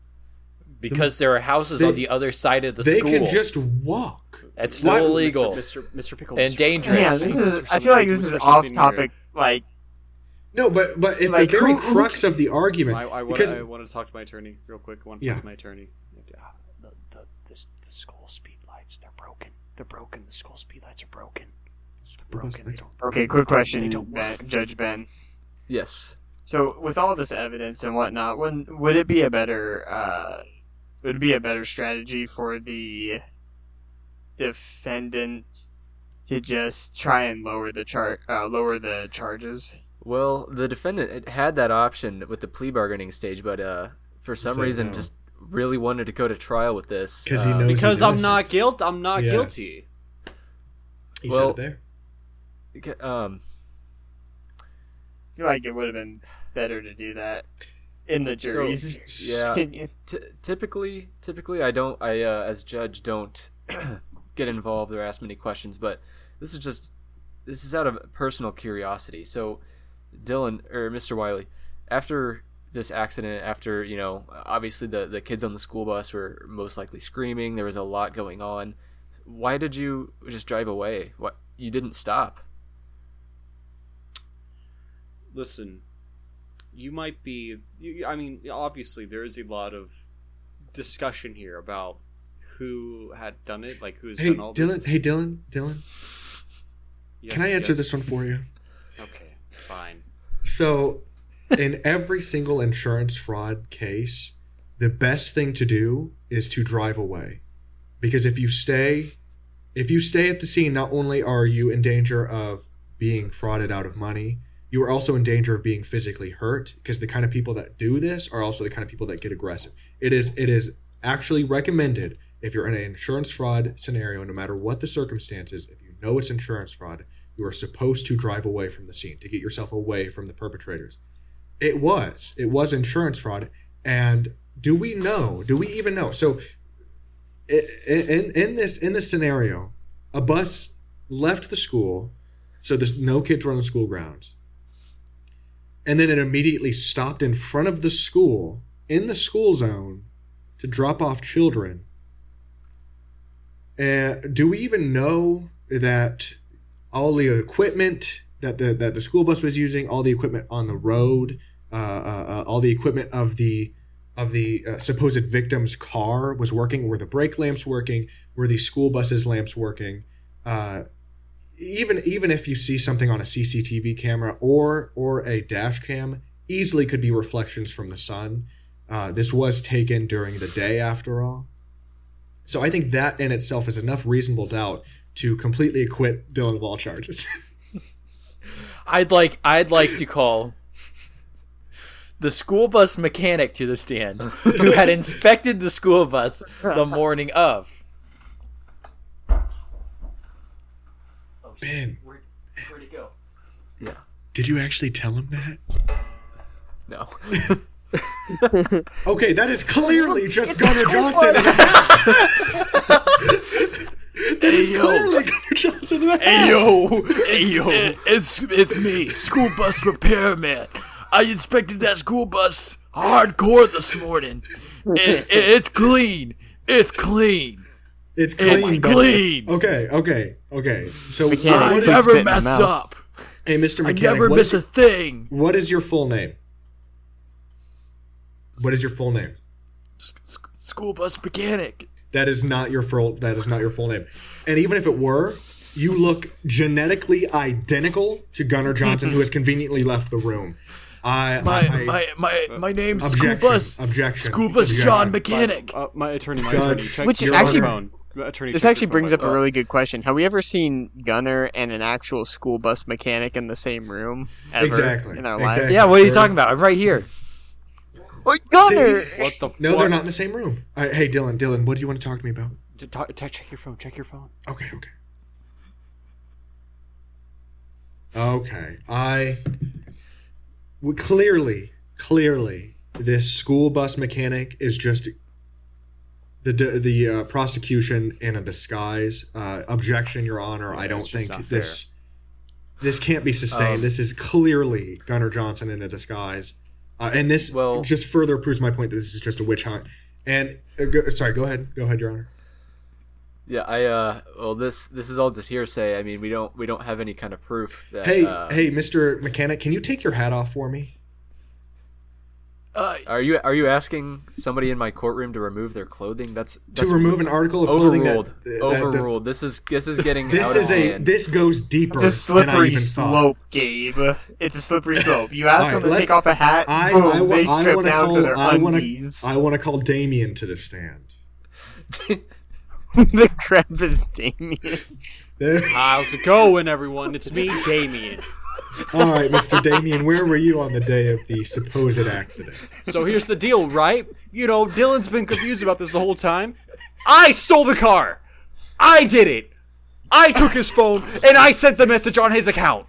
Because there are houses They- on the other side of the they school. They can just walk. It's Why- still illegal. Mr. Mr. Mr. Pickle, And dangerous. yeah, this is. I feel like this is off something topic. Like, No, but but if Like, the very who- who- crux of the argument, I, I, want, because I want to talk to my attorney real quick. I want to Yeah. talk to my attorney. Ah, the, the, this, the school speed lights, they're broken. They're broken. The school speed lights are broken. They're broken. They don't. okay, quick They question, don't ben. Judge Ben. yes. So, with all this evidence and whatnot, wouldn't would it be a better uh, would it be a better strategy for the defendant to just try and lower the char- uh, lower the charges? Well, the defendant had that option with the plea bargaining stage, but uh, for some reason no. just really wanted to go to trial with this 'Cause he Um, knows- because he's I'm innocent. not guilt. I'm not Yes. guilty. He Well- said it there. Um, I feel like it would have been better to do that in the jury's yeah. *laughs* opinion. T- typically, typically, I don't. I uh, as judge don't *clears throat* get involved or ask many questions, but this is just this is out of personal curiosity. So, Dylan or Mr. Wiley, after this accident, after you know, obviously the the kids on the school bus were most likely screaming. There was a lot going on. Why did you just drive away? What you didn't stop? Listen, you might be. You, I mean, obviously, there is a lot of discussion here about who had done it, like who's Hey done all Dylan. this. Hey Dylan. Dylan. Yes, Can I answer yes. this one for you? Okay, fine. So, in every single insurance fraud case, the best thing to do is to drive away. Because if you stay if you stay at the scene, not only are you in danger of being frauded out of money, you are also in danger of being physically hurt because the kind of people that do this are also the kind of people that get aggressive. It is it is actually recommended if you're in an insurance fraud scenario, no matter what the circumstances, if you know it's insurance fraud, you are supposed to drive away from the scene to get yourself away from the perpetrators. It was. It was insurance fraud. And do we know? Do we even know? So in in this in this scenario, a bus left the school, so there's no kids were on the school grounds. And then it immediately stopped in front of the school in the school zone to drop off children. And do we even know that all the equipment that the that the school bus was using, all the equipment on the road, uh, uh, uh, all the equipment of the of the uh, supposed victim's car was working? Were the brake lamps working? Were the school bus's lamps working? Uh, even even if you see something on a CCTV camera or or a dash cam, easily could be reflections from the sun. Uh, this was taken during the day, after all. So I think that in itself is enough reasonable doubt to completely acquit Dylan of all charges. *laughs* I'd like I'd like to call the school bus mechanic to the stand who had inspected the school bus the morning of. Ben, Where, where'd it go? Yeah. Did you actually tell him that? No. *laughs* Okay, that is clearly just Gunnar Johnson. *laughs* that is clearly Gunnar Johnson. in the house. yo, hey yo, it's it's me, school bus repairman. I inspected that school bus hardcore this morning. It, it- it's clean. It's clean. It's clean. It's clean. Okay, okay, okay. So, Mechanic. I what Please never spit in my mess up. hey, Mr. Mechanic, I Mechanic, never miss is, a thing. what is your full name? What is your full name? S- School bus mechanic. That is not your full. That is not your full name. And even if it were, you look genetically identical to Gunnar Johnson, who has conveniently left the room. I, My I, my my my name's objection, school bus. objection, School bus objection. John Mechanic. Uh, my attorney, my Judge. attorney, check Which your actually- phone. Attorney, This actually brings up a really good question. Have we ever seen Gunnar and an actual school bus mechanic in the same room ever Exactly, in our exactly. lives? Yeah, what are you talking about? I'm right here. What Gunnar? What the? No, what? they're not in the same room. Uh, hey, Dylan, Dylan, what do you want to talk to me about? T- talk- t- check your phone. Check your phone. Okay, okay. Okay, I w- clearly, clearly, this school bus mechanic is just the the uh, prosecution in a disguise. Uh, objection, Your Honor. I don't think not this this can't be sustained. Um, this is clearly Gunnar Johnson in a disguise, uh, and this Well- just further proves my point that this is just a witch hunt. And uh, go, sorry, go ahead, go ahead, Your Honor. Yeah, I uh well this this is all just hearsay. I mean, we don't we don't have any kind of proof that Hey, uh, hey, Mr. Mechanic, can you take your hat off for me? Uh, Are you are you asking somebody in my courtroom to remove their clothing? That's, to remove an article of clothing that, overruled. that overruled. this is this is getting This out is of a hand. this goes deeper It's a than I slippery even thought. slope, Gabe. It's a slippery *laughs* slope. You ask All them to take off a hat, I, boom, I, wa- they strip wanna down call, to their I wanna, undies. I want to call Damien to the stand. *laughs* the crap is Damien. There- How's it going, everyone? It's me, Damien. All right, Mr. Damien, where were you on the day of the supposed accident? So here's the deal, right? You know, Dylan's been confused about this the whole time. I stole the car. I did it. I took his phone and I sent the message on his account.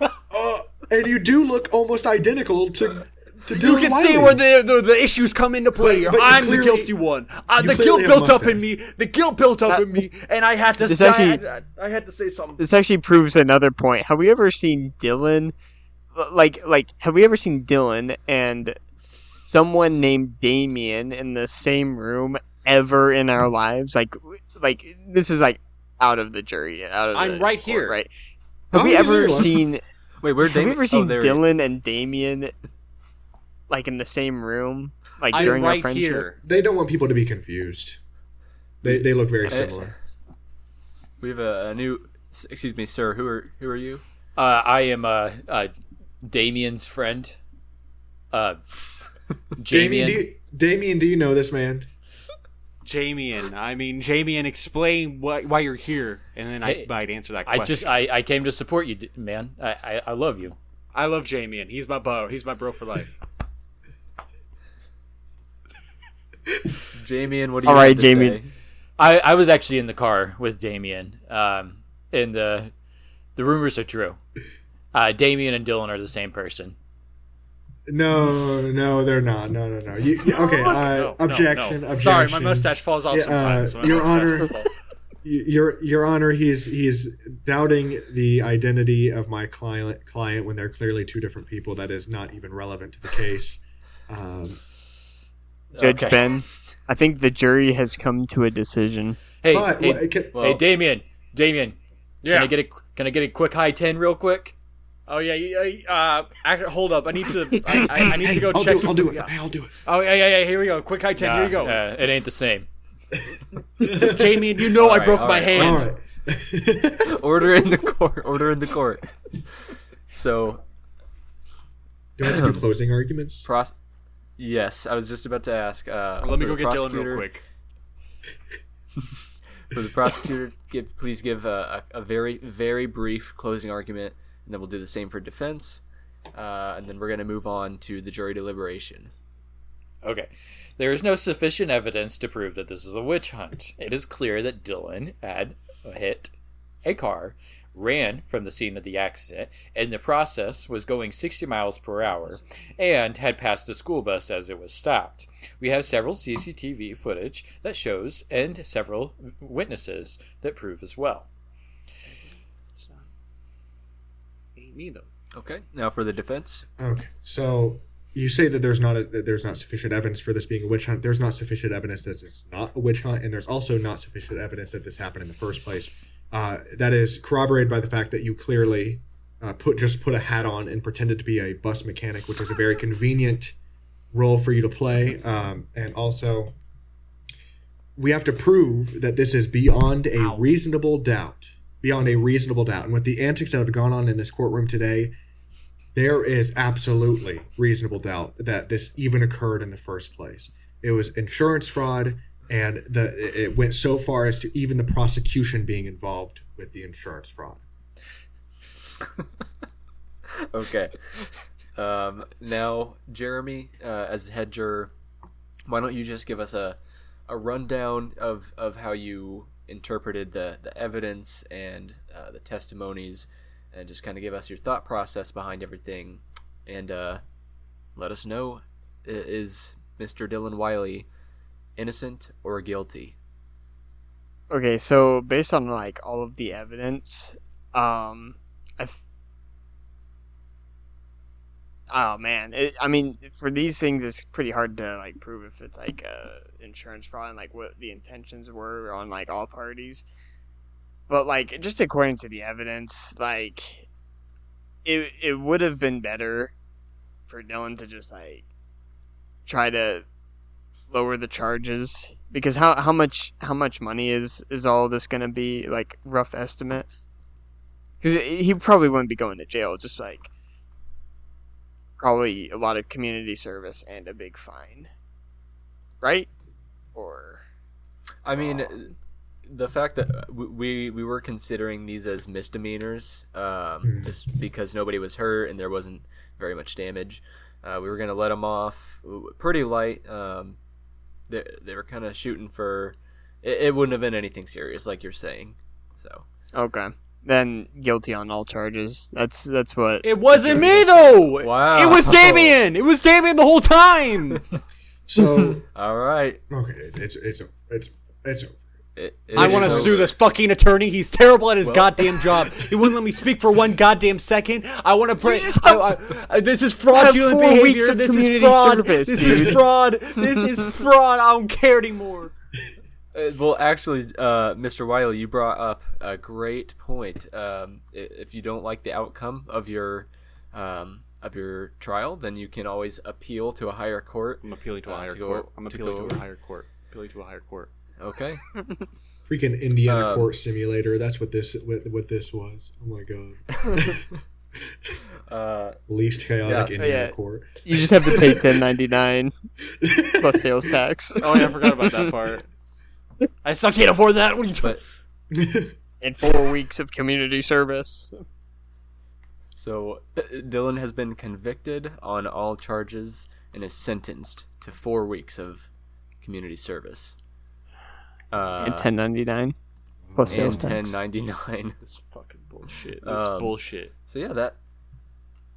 Uh, and you do look almost identical to to You can Wiley. see where the, the the issues come into play. But- but I'm clearly- the guilty one. Uh, the guilt built up in me. The guilt built up Uh, in me, and I had to. this I, actually- I, I had to say something. This actually proves another point. Have we ever seen Dylan? Like, like, have we ever seen Dylan and someone named Damien in the same room ever in our lives? Like, like this is like out of the jury, out of. I'm the right court, here. right? Have *laughs* Oh, we ever there he was. seen? Wait, where Have we ever seen oh, there he is. Dylan and Damien like in the same room, like I'm during our friendship? here. They don't want people to be confused. They they look very Hey, similar. We have a, a new. Excuse me, sir. Who are who are you? uh, I am uh, uh, Damien's friend. Uh, *laughs* Damien, Damien. do you, Damien, do you know this man? Jamian. I mean, Jamian, explain why, why you're here, and then Hey, I might answer that question. I just I, I came to support you, man. I, I, I love you. I love Jamian. He's my bro. He's my bro for life. Jamie, what do you All right, have to Jamie. say? I, I was actually in the car with Damien, um, and the the rumors are true. Uh, Damien and Dylan are the same person. No, no, they're not. No, no, no. You, you- okay, *laughs* uh, No, no, objection, no. objection. Sorry, my mustache falls off Yeah, sometimes. uh, Your Honor, Your Your Honor, he's he's doubting the identity of my client client when they're clearly two different people. That is not even relevant to the case. Um, Judge Okay. Ben, I think the jury has come to a decision. Hey, but hey, what- can- Well, hey, Damien, Damien, yeah. can I get a can I get a quick high ten real quick? oh yeah. yeah, Uh, hold up. I need to. *laughs* I, I, I need hey, to go I'll check. Do, I'll do it. Yeah. Hey, I'll do it. Oh yeah, yeah, yeah. Here we go. Quick high ten. Here you go. Uh, it ain't the same. *laughs* Jamie, you know I right, broke my right, hand. All right. *laughs* order in the court. Order in the court. So, Do I have to do *clears throat* closing arguments? pros. Yes, I was just about to ask. Uh, Let me go get Dylan real quick. *laughs* For the prosecutor, give please give a, a, a very very brief closing argument, and then we'll do the same for defense, uh, and then we're gonna move on to the jury deliberation. Okay. There is no sufficient evidence to prove that this is a witch hunt. It is clear that Dylan had hit a car, ran from the scene of the accident, and in the process was going 60 miles per hour and had passed a school bus as it was stopped. We have several CCTV footage that shows and several witnesses that prove as well. It's not. Ain't me though. Okay, now for the defense. Okay, so you say that there's not a, that there's not sufficient evidence for this being a witch hunt. There's not sufficient evidence that it's not a witch hunt, and there's also not sufficient evidence that this happened in the first place. Uh, that is corroborated by the fact that you clearly uh, put just put a hat on and pretended to be a bus mechanic, which is a very convenient role for you to play. Um, and also, we have to prove that this is beyond a Ow. reasonable doubt. Beyond a reasonable doubt. And with the antics that have gone on in this courtroom today, there is absolutely reasonable doubt that this even occurred in the first place. It was insurance fraud, and the it went so far as to even the prosecution being involved with the insurance fraud. *laughs* Okay. Um, now, Jeremy, uh, as head juror, why don't you just give us a, a rundown of, of how you interpreted the, the evidence and uh, the testimonies, and just kind of give us your thought process behind everything, and uh, let us know is Mr. Dylan Wiley innocent or guilty? Okay, so based on like all of the evidence, um, I. Th- oh man, it, I mean, for these things, it's pretty hard to like prove if it's like uh, insurance fraud and like what the intentions were on like all parties. But like, just according to the evidence, like, it it would have been better for Dylan to just like try to lower the charges because how how much how much money is is all this going to be like rough estimate? Because he probably wouldn't be going to jail, just like probably a lot of community service and a big fine, right? Or I mean, the fact that we we were considering these as misdemeanors, um, Hmm. just because nobody was hurt and there wasn't very much damage, uh, we were gonna let them off pretty light. Um, they they were kind of shooting for. It, it wouldn't have been anything serious, like you're saying. So okay, then guilty on all charges. That's that's what. It wasn't me though. Wow. It was *laughs* Damien. It was Damien the whole time. *laughs* So all right, okay, it's it's it's it's It- I want to sue this fucking attorney. He's terrible at his Well- goddamn job. He wouldn't let me speak for one goddamn second. I want to pray. just I, I, I- this is fraudulent four weeks behavior. of This is fraud. service, this dude. is fraud. This is *laughs* fraud. I don't care anymore. Uh, well, actually, uh, Mr. Wiley, you brought up a great point. Um, if you don't like the outcome of your um, of your trial, then you can always appeal to a higher court. I'm appealing to a Uh, higher to go- court. I'm appealing go- to a higher court. Appealing to a higher court. Okay. freaking Indiana Um, court simulator. That's what this what, what this was. Oh my god, *laughs* Uh, least chaotic Yeah, so Indiana yeah. court. You just have to pay *laughs* ten ninety nine plus sales tax Oh yeah, I forgot about that part. *laughs* I still can't afford that. What are you but and four weeks of community service. so Dylan has been convicted on all charges and is sentenced to four weeks of community service. Uh, and ten ninety nine plus and sales tax. ten ninety nine. *laughs* This fucking bullshit. This Um, bullshit. So yeah, that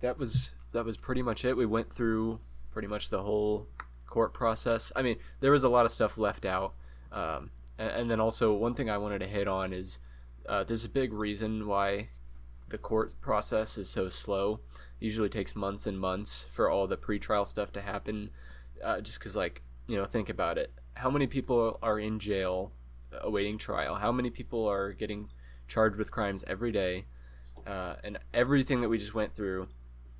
that was that was pretty much it. We went through pretty much the whole court process. I mean, there was a lot of stuff left out, um, and, and then also one thing I wanted to hit on is uh, there's a big reason why the court process is so slow. It usually takes months and months for all the pretrial stuff to happen. Uh, just because, like, you know, think about it. How many people are in jail awaiting trial? How many people are getting charged with crimes every day? uh, and everything that we just went through,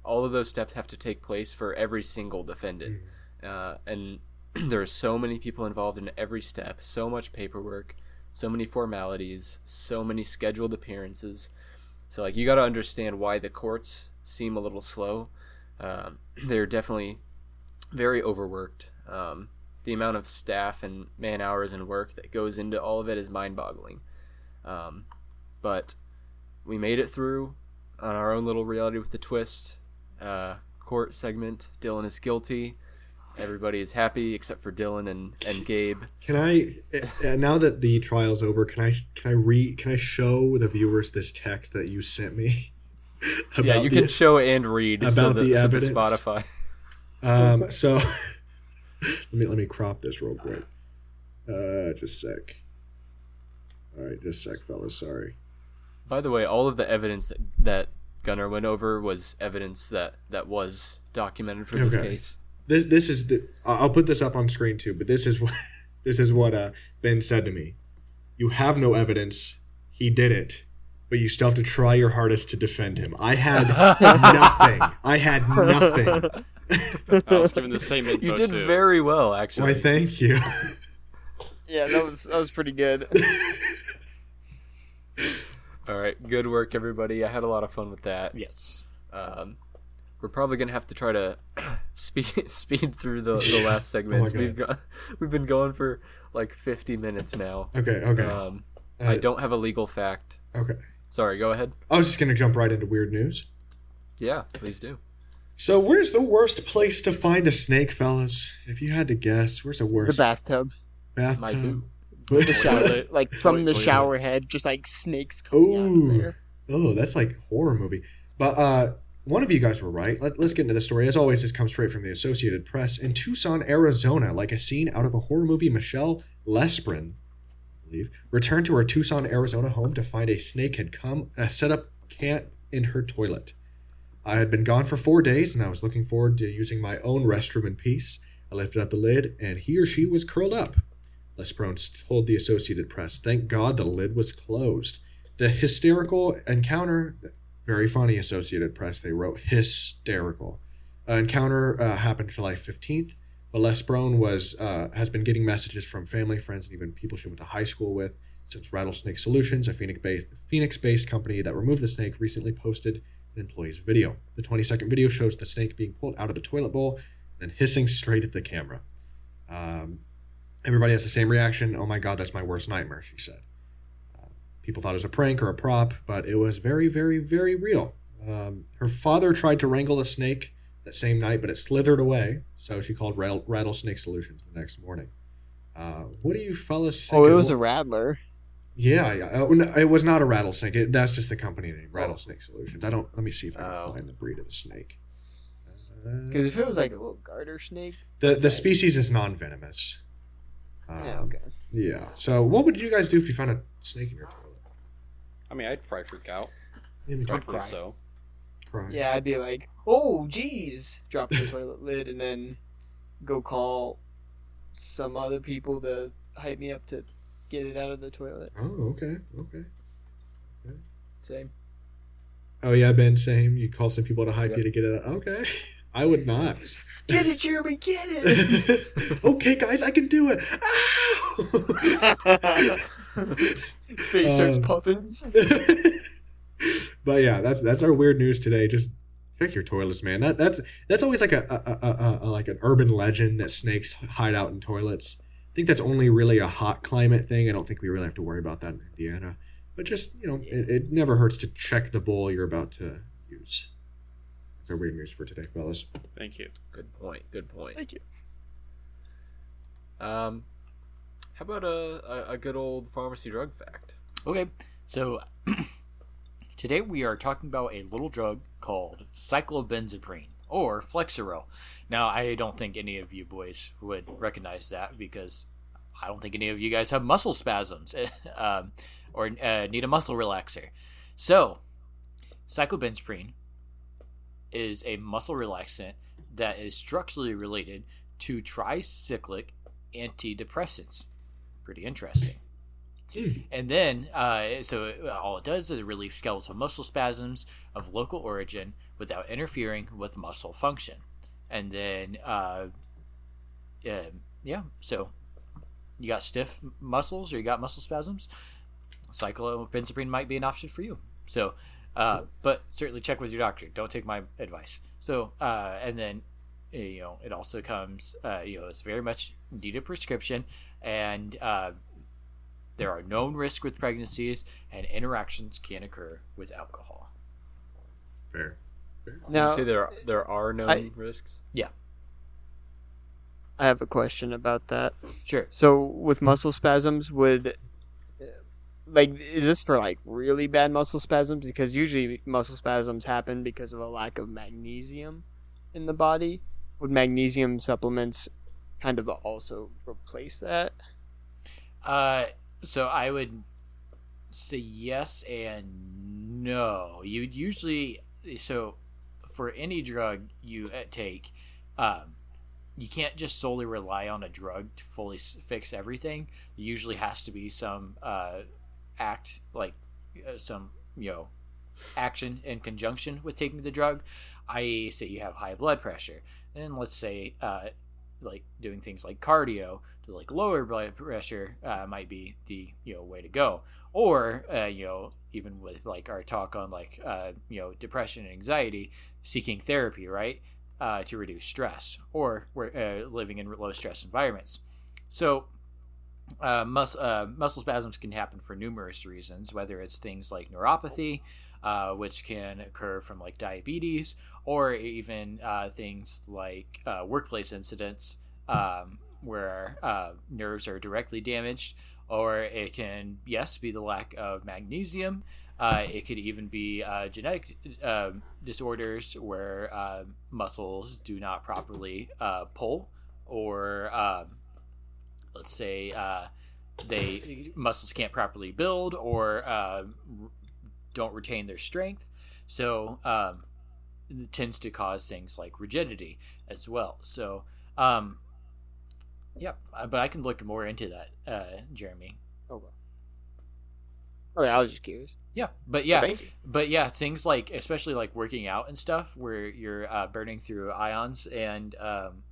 all of those steps have to take place for every single defendant. Uh, and *clears throat* there are so many people involved in every step, so much paperwork, so many formalities, so many scheduled appearances. So, like, you got to understand why the courts seem a little slow. Um, *clears throat* they're definitely very overworked. Um, the amount of staff and man hours and work that goes into all of it is mind boggling. Um, but we made it through on our own little reality with the twist uh, court segment. Dylan is guilty. Everybody is happy except for Dylan and, and Gabe. Can I uh, now that the trial's over? Can I can I read? Can I show the viewers this text that you sent me? *laughs* yeah, you the- can show and read so about the, the so the evidence. Spotify. Um, so *laughs* let me let me crop this real quick. Uh, just a sec. All right, just a sec, fellas. Sorry. By the way, all of the evidence that, that Gunnar went over was evidence that, that was documented for this Okay. case. This this is the. I- I'll put this up on screen too. But this is what *laughs* this is what uh, Ben said to me. You have no evidence. He did it, but you still have to try your hardest to defend him. I had *laughs* nothing. I had nothing. *laughs* I was given the same info You did too. very well, actually. Why? Thank you. Yeah, that was that was pretty good. *laughs* All right, good work, everybody. I had a lot of fun with that. Yes. Um, we're probably gonna have to try to *clears throat* speed *laughs* speed through the, the last segments. Oh we've got we've been going for like 50 minutes now. Okay. Okay. Um, Uh, I don't have a legal fact. Okay. Sorry, go ahead. I was just gonna jump right into weird news. Yeah, please do. So, where's the worst place to find a snake, fellas? If you had to guess, where's the worst? The bathtub, bathtub? My boo. the *laughs* shower, like from the Toilet. shower head, just like snakes coming out of there. Oh, that's like horror movie. But uh, one of you guys were right. Let, let's get into the story. As always, this comes straight from the Associated Press. In Tucson, Arizona, like a scene out of a horror movie, Michelle Lesprin, I believe, returned to her Tucson, Arizona home to find a snake had come uh, set up camp in her toilet. I had been gone for four days, and I was looking forward to using my own restroom in peace. I lifted up the lid, and he or she was curled up. Lesprone told the Associated Press, "Thank God the lid was closed." The hysterical encounter, very funny. Associated Press, they wrote hysterical. Uh, encounter uh, happened July fifteenth But Les Brown was uh, has been getting messages from family, friends, and even people she went to high school with since Rattlesnake Solutions, a Phoenix-based company that removed the snake, recently posted an employee's video. The 20-second video shows the snake being pulled out of the toilet bowl and hissing straight at the camera. Um, everybody has the same reaction. Oh my god, that's my worst nightmare, she said. Uh, people thought it was a prank or a prop, but it was very, very, very real. Um, her father tried to wrangle the snake that same night, but it slithered away, so she called Rattlesnake Solutions the next morning. Uh, what do you fellas? Oh, it was a rattler. Yeah, yeah. Oh, it was not a rattlesnake. It, that's just the company name, Rattlesnake Solutions. I don't. Let me see if I can Oh. find the breed of the snake. Because if it was like a little garter snake. the the species is non venomous. Um, Yeah, okay. Yeah. So, what would you guys do if you found a snake in your toilet? I mean, I'd fry freak out. Yeah, me too. Rightfully cry. so. Cry. Yeah, I'd be like, oh, geez. Drop the toilet lid and then go call some other people to hype me up to get it out of the toilet. Oh, okay. Okay. Same. Oh yeah, Ben. Same. You call some people to hype Yep. you to get it. out. Okay. *laughs* I would not. *laughs* Get it, Jeremy, get it! *laughs* okay, guys, I can do it. Face starts Um, puffing. but yeah, that's that's our weird news today. Just check your toilets, man. That that's that's always like a, a, a, a, a like an urban legend that snakes hide out in toilets. I think that's only really a hot climate thing. I don't think we really have to worry about that in Indiana. But just you know, it, it never hurts to check the bowl you're about to use. That's our weird news for today, fellas. Thank you. Good point. Good point. Thank you. Um, how about a, a, a good old pharmacy drug fact? Okay, so *clears throat* today we are talking about a little drug called cyclobenzaprine or Flexeril. Now, I don't think any of you boys would recognize that because I don't think any of you guys have muscle spasms *laughs* um, or uh, need a muscle relaxer. So, cyclobenzaprine is a muscle relaxant that is structurally related to tricyclic antidepressants. Pretty interesting. And then, uh, so all it does is relieve skeletal muscle spasms of local origin without interfering with muscle function. And then, uh, uh, yeah, so you got stiff muscles or you got muscle spasms, cyclobenzaprine might be an option for you. So, uh, but certainly check with your doctor. Don't take my advice. So, uh, and then, uh, you know, it also comes, uh, you know, it's very much need a prescription, and uh, there are known risks with pregnancies, and interactions can occur with alcohol. Fair. Did Now, you say there are, there are known I- risks? Yeah. I have a question about that. Sure. So, with muscle spasms, would like is this for like really bad muscle spasms? Because usually muscle spasms happen because of a lack of magnesium in the body. Would magnesium supplements kind of also replace that? Uh, so I would say yes and no. You'd usually so for any drug you uh, take, um, you can't just solely rely on a drug to fully fix everything. Usually has to be some uh, act like uh, some you know action in conjunction with taking the drug. I say you have high blood pressure, and let's say uh, like doing things like cardio to like lower blood pressure uh, might be the you know way to go. Or uh, you know even with like our talk on like uh, you know depression and anxiety seeking therapy right uh, to reduce stress or we're uh, living in low stress environments. So uh, mus- muscle spasms can happen for numerous reasons whether it's things like neuropathy uh, which can occur from like diabetes or even uh, things like uh, workplace incidents um, where uh, nerves are directly damaged, or it can, yes, be the lack of magnesium. Uh, it could even be genetic disorders where muscles do not properly pull, or um let's say they muscles can't properly build or don't retain their strength. So um, it tends to cause things like rigidity as well. So um, yeah, but I can look more into that, uh, Jeremy. Okay. Okay, I was just curious. Yeah, but yeah, but yeah, things like especially like working out and stuff, where you're uh, burning through ions and um,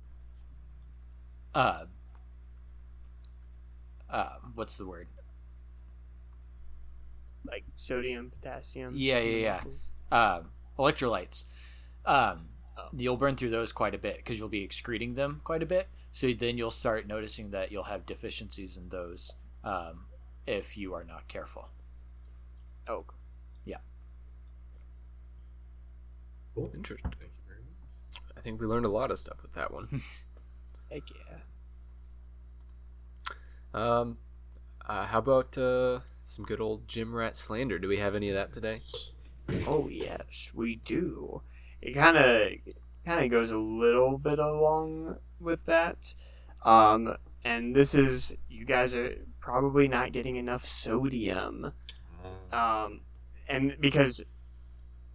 uh, uh, what's the word? Like sodium, potassium. Yeah, yeah, yeah. Um, electrolytes. Um, Oh. you'll burn through those quite a bit because you'll be excreting them quite a bit. So then you'll start noticing that you'll have deficiencies in those um, if you are not careful. Oh, yeah. Cool. Interesting. Thank you very much. I think we learned a lot of stuff with that one. *laughs* heck yeah. Um, uh, how about uh, some good old gym rat slander? Do we have any of that today? Oh yes, we do. It kind of kind of goes a little bit along with that. Um, and this is you guys are probably not getting enough sodium. Uh, Um, and because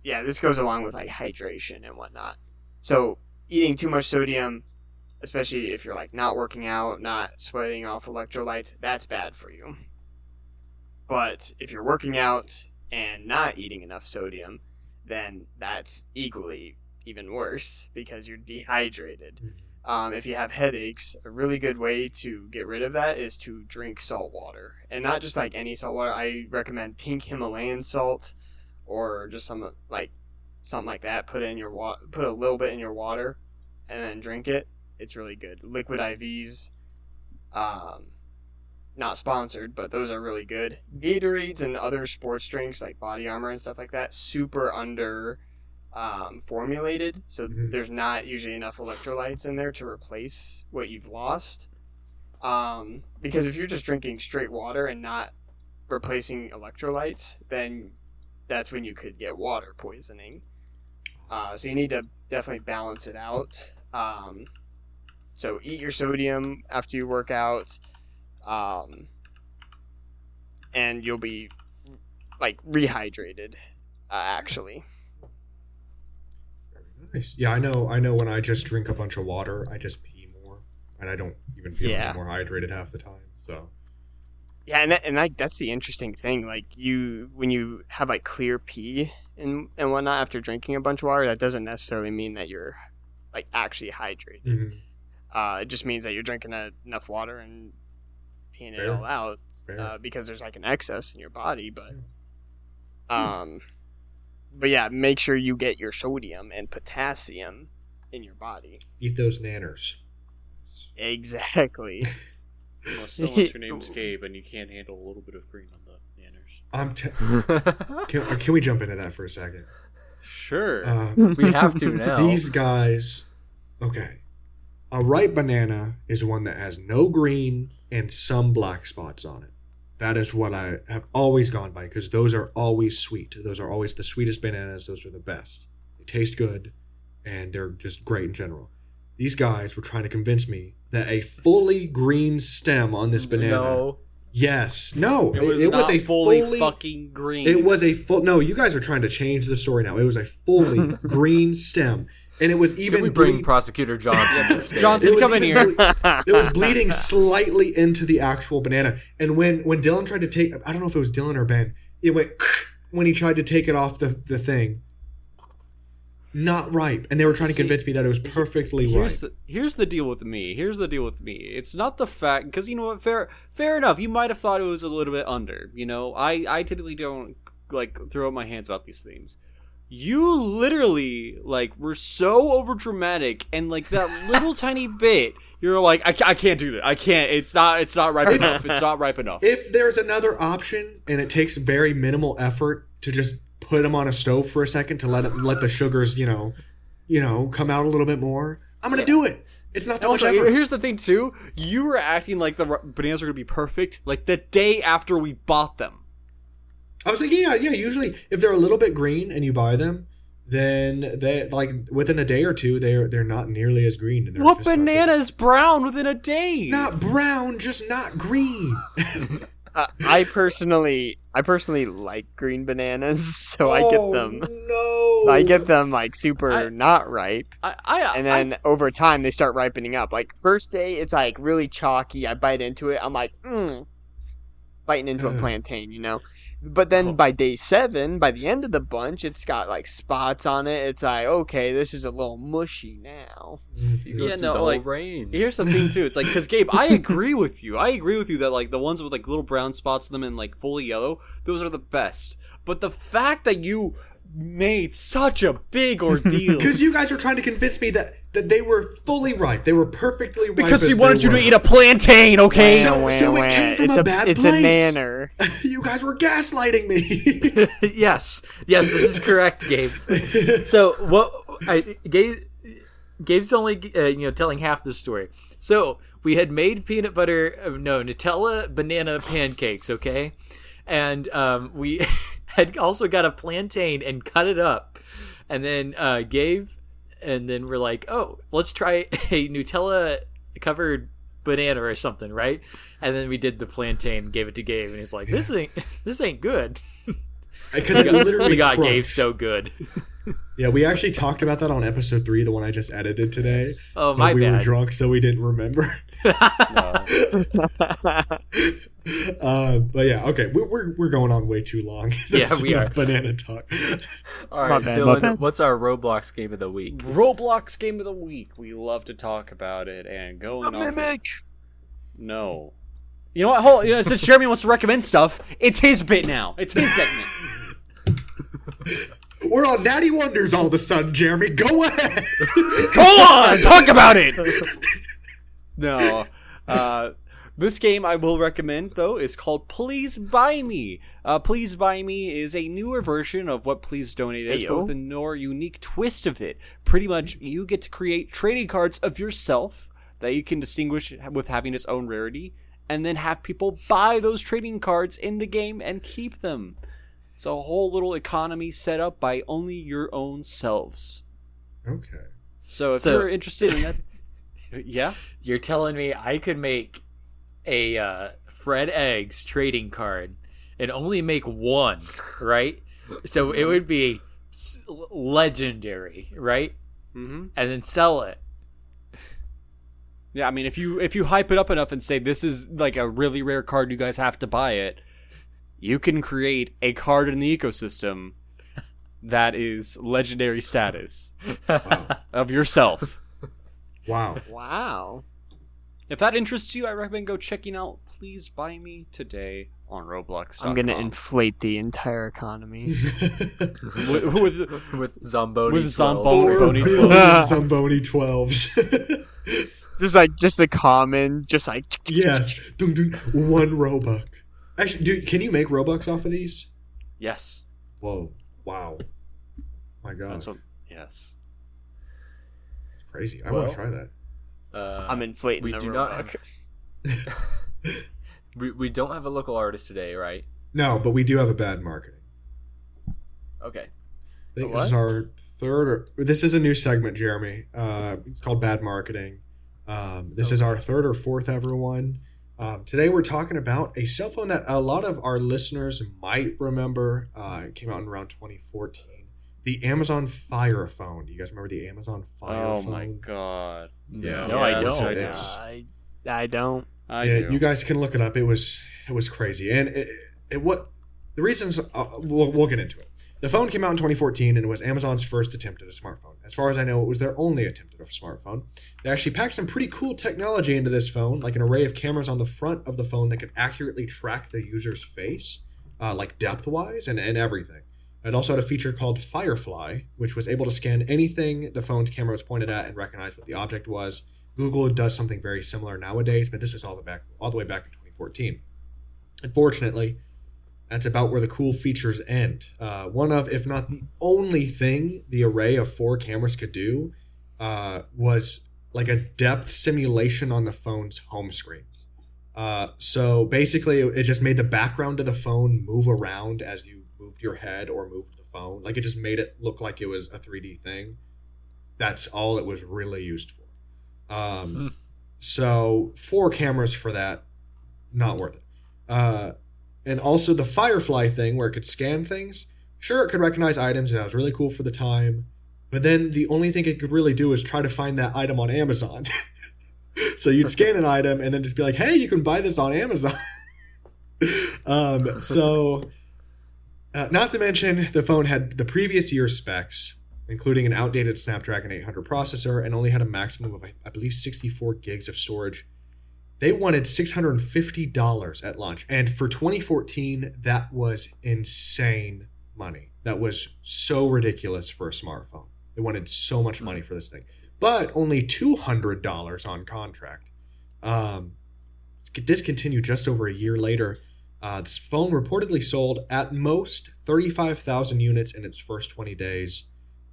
yeah, this goes along with like hydration and whatnot. So eating too much sodium, especially if you're like not working out, not sweating off electrolytes, that's bad for you. But if you're working out and not eating enough sodium, then that's equally even worse because you're dehydrated. Um, if you have headaches, a really good way to get rid of that is to drink salt water, and not just like any salt water. I recommend pink Himalayan salt, or just some like something like that. Put in your water, put a little bit in your water, and then drink it. It's really good. Liquid IVs, um, not sponsored, but those are really good. Gatorades and other sports drinks like Body Armor and stuff like that, super under um, formulated, so Mhm. there's not usually enough electrolytes in there to replace what you've lost. Um, because if you're just drinking straight water and not replacing electrolytes, then that's when you could get water poisoning. Uh, so you need to definitely balance it out. Um, so eat your sodium after you work out, um, and you'll be like rehydrated. Uh, actually, nice. Yeah, I know. I know. When I just drink a bunch of water, I just pee more, and I don't even feel Yeah. more hydrated half the time. So Yeah, and that, and like that's the interesting thing. Like you, when you have like clear pee and and whatnot after drinking a bunch of water, that doesn't necessarily mean that you're like actually hydrated. mhm. Uh, it just means that you're drinking a, enough water and peeing it Fair. all out uh, because there's like an excess in your body. But um, but yeah, make sure you get your sodium and potassium in your body. eat those nanners. Exactly. *laughs* Unless, unless your name's *laughs* Gabe and you can't handle a little bit of green on the manners. I'm. T- *laughs* can, can we jump into that for a second? Sure. Uh, we have to now. These guys, okay. A ripe banana is one that has no green and some black spots on it. That is what I have always gone by because those are always sweet. Those are always the sweetest bananas. Those are the best. They taste good and they're just great in general. These guys were trying to convince me that a fully green stem on this banana. No. Yes. No. it was not a fully, fucking green. it was a full. No, you guys are trying to change the story now. It was a fully *laughs* green stem, and it was even. Can we bring ble- Prosecutor Johnson? to the *laughs* stage? Johnson, come in here. ble- it was bleeding slightly into the actual banana, and when when Dylan tried to take, I don't know if it was Dylan or Ben, it went *laughs* when he tried to take it off the the thing. Not ripe, and they were trying to convince me that it was perfectly ripe. Here's the here's the deal with me. Here's the deal with me. It's not the fact because you know what, fair fair enough. You might have thought it was a little bit under. You know, I I typically don't like throw up my hands about these things. You literally like were so over dramatic and like that little *laughs* tiny bit. You're like I, I can't do that. I can't. It's not it's not ripe enough. It's not ripe enough. if there's another option and it takes very minimal effort to just put them on a stove for a second to let it, let the sugars you know you know come out a little bit more i'm gonna do it it's not that And much also, effort here's the thing too. You were acting like the r- bananas were gonna be perfect, like the day after we bought them. I was thinking yeah yeah usually if they're a little bit green and you buy them then they like within a day or two they're they're not nearly as green and they're What just not good. banana is brown within a day? not brown just not green *laughs* Uh, I personally, I personally like green bananas, *laughs* so I get them. Oh, no *laughs* I get them like super I- not ripe, I, I, and then over time they start ripening up. Like first day, it's like really chalky. I bite into it, I'm like, mm. biting into a plantain, you know. But then by day seven, by the end of the bunch, it's got like spots on it. It's like, okay, this is a little mushy now. You go Yeah, no, like, whole range. Here's the thing too. It's like because Gabe, I *laughs* agree with you. I agree with you that like the ones with like little brown spots on them and like fully yellow, those are the best. But the fact that you made such a big *laughs* ordeal Because you guys were trying to convince me that, that they were fully ripe. They were perfectly ripe. because as we wanted you to eat a plantain, okay? So- Wah, so wah, it came from it's a a, bad it's place. a manner. *laughs* you guys were gaslighting me. *laughs* yes, yes, this is correct, Gabe. *laughs* So what I Gabe Gabe's only uh, you know telling half the story. So we had made peanut butter, uh, no Nutella banana pancakes, okay, and um, we had also got a plantain and cut it up, and then uh, Gabe, and then we're like, oh, let's try *laughs* a Nutella covered banana or something, right? And then we did the plantain, gave it to Gabe, and he's like, this ain't *laughs* this ain't good. *laughs* Because it literally got crunched. Gabe so good. Yeah, we actually talked about that on episode three, the one I just edited today. Oh my we were drunk, so we didn't remember. *laughs* uh, but yeah, okay, we're, we're, we're going on way too long. *laughs* Yeah, we are. Banana talk. *laughs* All right, bad, Dylan, what's our Roblox game of the week? Roblox game of the week. We love to talk about it and going on. Mimic. No. You know what? Hold. You know, since Jeremy wants to recommend stuff, it's his bit now. It's his segment. We're on Natty Wonders all of a sudden, Jeremy. Go ahead. Go on, talk about it. No, uh, this game I will recommend though is called Please Buy Me. Uh, Please Buy Me is a newer version of what Please Donate is, but with a more unique twist of it. Pretty much, you get to create trading cards of yourself that you can distinguish with having its own rarity, and then have people buy those trading cards in the game and keep them. It's a whole little economy set up by only your own selves. Okay. So if So- you're interested in that, yeah, You're telling me I could make a uh, Fred Eggs trading card and only make one, right? So it would be legendary, right? mm-hmm. And then sell it. yeah. I mean, if you if you hype it up enough and say this is like a really rare card, you guys have to buy it. You can create a card in the ecosystem that is legendary status Wow. *laughs* of yourself. Wow. Wow. If that interests you, I recommend go checking out. Please buy me today on Roblox. I'm gonna inflate the entire economy. *laughs* with, with With Zomboni. With 12. Zomboni. Four Zamboni 12. *laughs* Zamboni 12s. *laughs* just like just a common, just like yes. Dun, dun, one Robux. Actually, dude, can you make Robux off of these? yes, Whoa. Wow. My God. that's what. Yes. Crazy. I Well, want to try that. Uh, I'm inflating we the do not Robux. *laughs* we, we don't have a local artist today, right? No, but we do have a bad marketing. Okay. I think A this is our third or this is a new segment, Jeremy. Uh, it's called Bad Marketing. Um, this is our third or fourth ever one. Um, today we're talking about a cell phone that a lot of our listeners might remember. Uh, it came out in around 2014. The Amazon Fire phone. You guys remember the Amazon Fire Oh phone? Oh my god. Yeah. No, I don't. I do. It's- I, I don't. I yeah, do. you guys can look it up. It was it was crazy, and it, it what the reasons uh, we'll, we'll get into it. The phone came out in 2014, and it was Amazon's first attempt at a smartphone. As far as I know, it was their only attempt at a smartphone. They actually packed some pretty cool technology into this phone, like an array of cameras on the front of the phone that could accurately track the user's face, uh, like depth wise and, and everything. It also had a feature called Firefly, which was able to scan anything the phone's camera was pointed at and recognize what the object was. Google does something very similar nowadays, but this was all the back all the way back in 2014. Unfortunately, that's about where the cool features end. Uh, one of, if not the only thing the array of four cameras could do uh, was like a depth simulation on the phone's home screen. Uh, so basically, it, just made the background of the phone move around as you moved your head or moved the phone. Like it just made it look like it was a 3D thing. That's all it was really used for. Um, Hmm. So four cameras for that, not worth it. Uh, and also the Firefly thing where it could scan things. Sure, it could recognize items, and that was really cool for the time. But then the only thing it could really do is try to find that item on Amazon. *laughs* *laughs* so you'd scan an *laughs* item and then just be like, "Hey, you can buy this on Amazon." *laughs* um, so, uh, not to mention, the phone had the previous year's specs, including an outdated Snapdragon 800 processor, and only had a maximum of, I I believe, 64 gigs of storage. They wanted $650 at launch. And for 2014, that was insane money. That was so ridiculous for a smartphone. They wanted so much money for this thing. But only $200 on contract. Um, discontinued just over a year later. Uh, this phone reportedly sold at most 35,000 units in its first 20 days.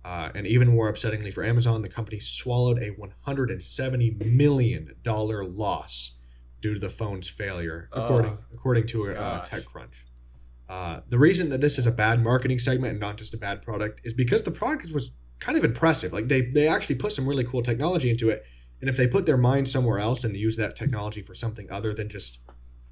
Uh, and even more upsettingly for Amazon, the company swallowed a $170 million loss due to the phone's failure, Oh, according, according to uh. TechCrunch. Uh, the reason that this is a bad marketing segment and not just a bad product is because the product was kind of impressive. Like they, they actually put some really cool technology into it. And if they put their mind somewhere else and use that technology for something other than just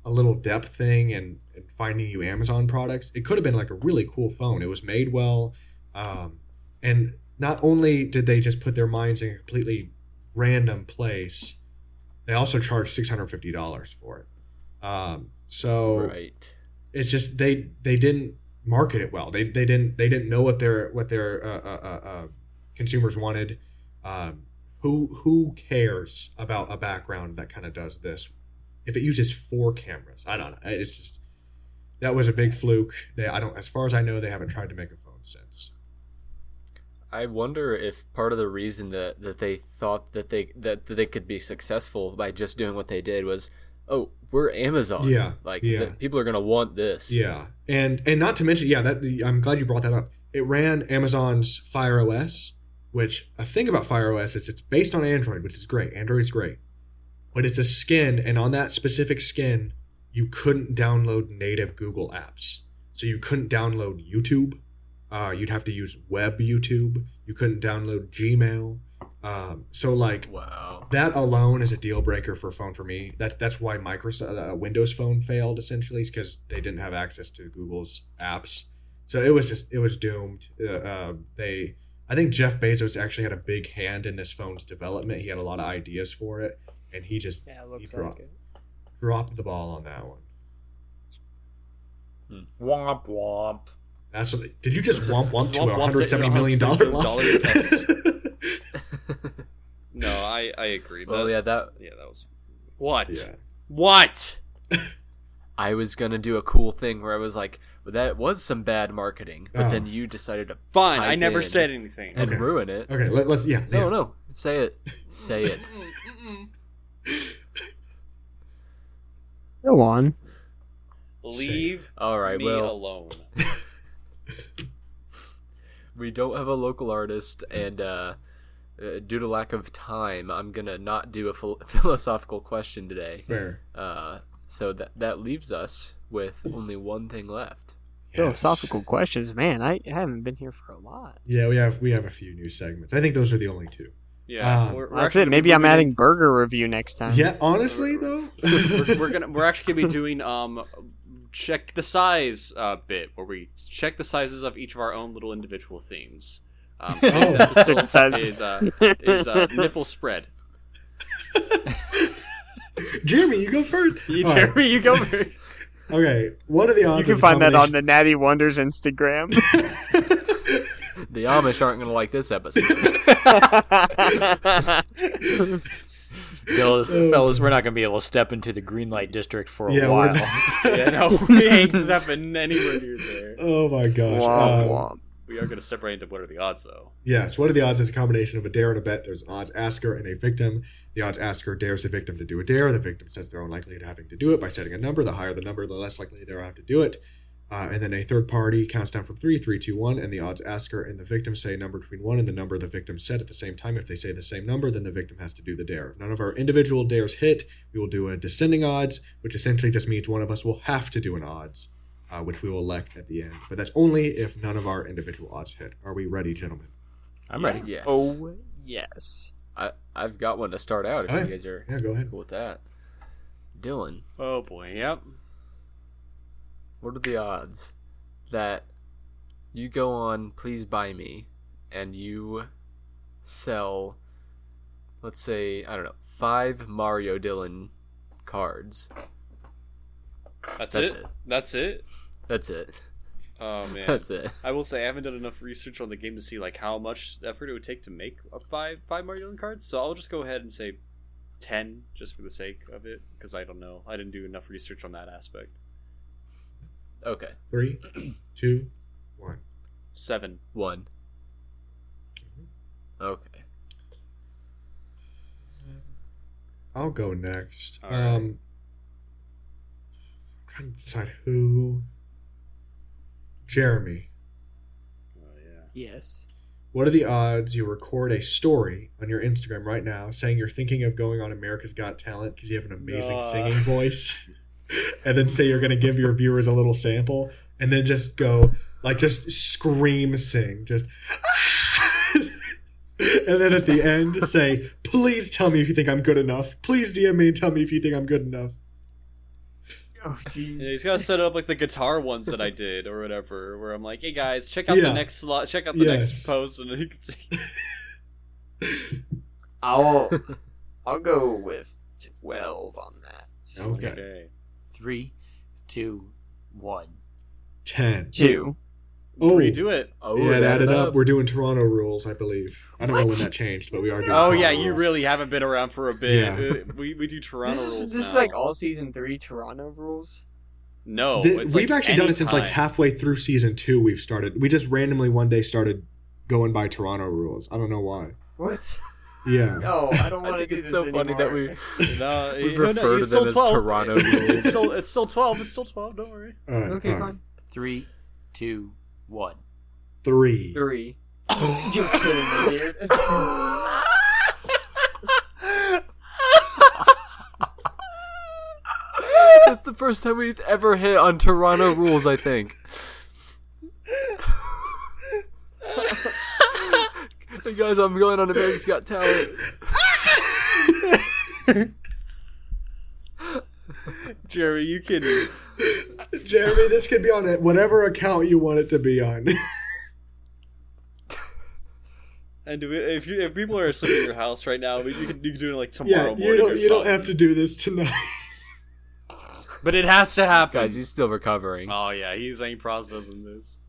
a little depth thing and, and finding you Amazon products, it could have been like a really cool phone. It was made well. Um, and not only did they just put their minds in a completely random place, they also charged $650 for it. Um, so Right. it's just they they didn't market it well. They they didn't they didn't know what their what their uh, uh, uh, uh, consumers wanted. Um, who who cares about a background that kind of does this? If it uses four cameras, I don't know. It's just that was a big fluke. They I don't as far as I know they haven't tried to make a phone since. I wonder if part of the reason that, that they thought that they that, that they could be successful by just doing what they did was, oh, we're Amazon. Yeah, Like yeah. the- people are gonna want this. Yeah, and and not to mention, yeah, that the, I'm glad you brought that up. It ran Amazon's Fire OS, which a thing about Fire OS is it's based on Android, which is great. Android's great, but it's a skin, and on that specific skin, you couldn't download native Google apps. So you couldn't download YouTube. Uh, you'd have to use web YouTube. You couldn't download Gmail. Um, so like Wow. that alone is a deal breaker for a phone for me. That's that's why Microsoft uh, Windows Phone failed essentially, is because they didn't have access to Google's apps. So it was just it was doomed. Uh, uh, they I think Jeff Bezos actually had a big hand in this phone's development. He had a lot of ideas for it, and he just Yeah, looks He dropped- like it. dropped the ball on that one. Womp womp. That's what. They, did you just womp womp to a womp hundred to seventy a million dollar $170 loss? *laughs* yes. No, I I agree. well, That- yeah, that yeah, that was what yeah. what. *laughs* I was gonna do a cool thing where I was like, well, that was some bad marketing, but Oh. then you decided to Fine, I never said anything. and Okay. ruin it. Okay. Let, let's yeah. No, yeah. no, say it, *laughs* say it. Go on. Leave All right, me well, alone. *laughs* we don't have a local artist, and uh, uh, due to lack of time, I'm gonna not do a phil- *laughs* philosophical question today. Fair. Uh, so that that leaves us with only one thing left. Yes. Philosophical questions, man. I haven't been here for a lot. Yeah, we have we have a few new segments. I think those are the only two. Yeah, Um, we're, we're That's it. Maybe I'm adding in- burger review next time. Yeah, honestly though. we're, we're gonna we're actually gonna be *laughs* doing um check the size uh, bit where we check the sizes of each of our own little individual themes. Um, today's Oh. episode *laughs* Sizes. is uh, is uh, nipple spread. *laughs* Jeremy, you go first. You, All right. Jeremy, you go first. *laughs* Okay, what are the odds? You can find that on the Natty Wonders Instagram. The Amish aren't gonna like this episode. Fellas, Oh. fellas, we're not going to be able to step into the green light district for a Yeah, while. we're Yeah, no, we ain't stepping anywhere near there. Oh my gosh. Womp Um, womp. We are gonna separate into what are the odds though. Yes, what are the odds is a combination of a dare and a bet. There's an odds asker and a victim. The odds asker dares the victim to do a dare. The victim sets their own likelihood of having to do it by setting a number. The higher the number, the less likely they'll have to do it. Uh, and then a third party counts down from three, three, two, one, and the odds asker and the victim say a number between one and the number the victim said at the same time. If they say the same number, then the victim has to do the dare. If none of our individual dares hit, we will do a descending odds, which essentially just means one of us will have to do an odds, uh, which we will elect at the end. But that's only if none of our individual odds hit. Are we ready, gentlemen? I'm ready. yes. Oh, yes. I I've got one to start out if Oh, you yeah. guys are Yeah, go ahead. cool with that. Dylan, Oh boy, yep. what are the odds that you go on Please Buy Me and you sell, let's say, I don't know, five Mario Dylan cards, That's, That's it? it. That's it. That's it. Oh *laughs* man. That's it. I will say I haven't done enough research on the game to see like how much effort it would take to make a five five Mario Dylan cards. So I'll just go ahead and say ten, just for the sake of it, because I don't know. I didn't do enough research on that aspect. Okay. Three, *clears throat* two, one. Seven. One. Okay. I'll go next. All right. Um, I'm trying to decide who. Jeremy, Oh yeah. Yes. what are the odds you record a story on your Instagram right now saying you're thinking of going on America's Got Talent because you have an amazing Nah. singing voice, *laughs* and then say you're going to give your viewers a little sample, and then just go like just scream sing just. *laughs* And then at the end, say, "Please tell me if you think I'm good enough. Please DM me and tell me if you think I'm good enough." *laughs* Oh, jeez. Yeah, he's got to set up like the guitar ones that I did or whatever, where I'm like, "Hey guys, check out Yeah. the next slot, check out the Yes. next post," and you can see. *laughs* I'll *laughs* I'll go with twelve on that. Okay. Okay. Three, two, one. Ten. Two. Oh, Redo it. Oh, yeah, it add added up. We're doing Toronto rules, I believe. I don't know when that changed, but we are doing. Oh Toronto yeah, you really haven't been around for a bit. Yeah. Uh, We we do Toronto This is, rules this is like all season three Toronto rules. no. Th- it's we've like actually done it since like halfway through season two. We've started. We just randomly one day started going by Toronto rules. I don't know why. What? Yeah. No, *laughs* I don't *laughs* I want to think do it's this so funny that we anymore. *laughs* No, We you know, refer it's to them still as 12. Toronto It's rules. still it's still twelve. It's still twelve. Don't worry. All right. Okay, all right. fine. Three, two, one. Three. Three. *laughs* Just kidding, idiot. *laughs* That's the first time we've ever hit on Toronto rules, I think. *laughs* hey guys, I'm going on America's Got Talent. Jerry, you can. *laughs* Jeremy, this could be on it, whatever account you want it to be on. *laughs* And do if you if people are asleep at your house right now, you can you can do it like tomorrow yeah, morning. you don't. or You don't have to do this tonight. *laughs* But it has to happen. Guys, he's still recovering. oh yeah, he's ain't processing this.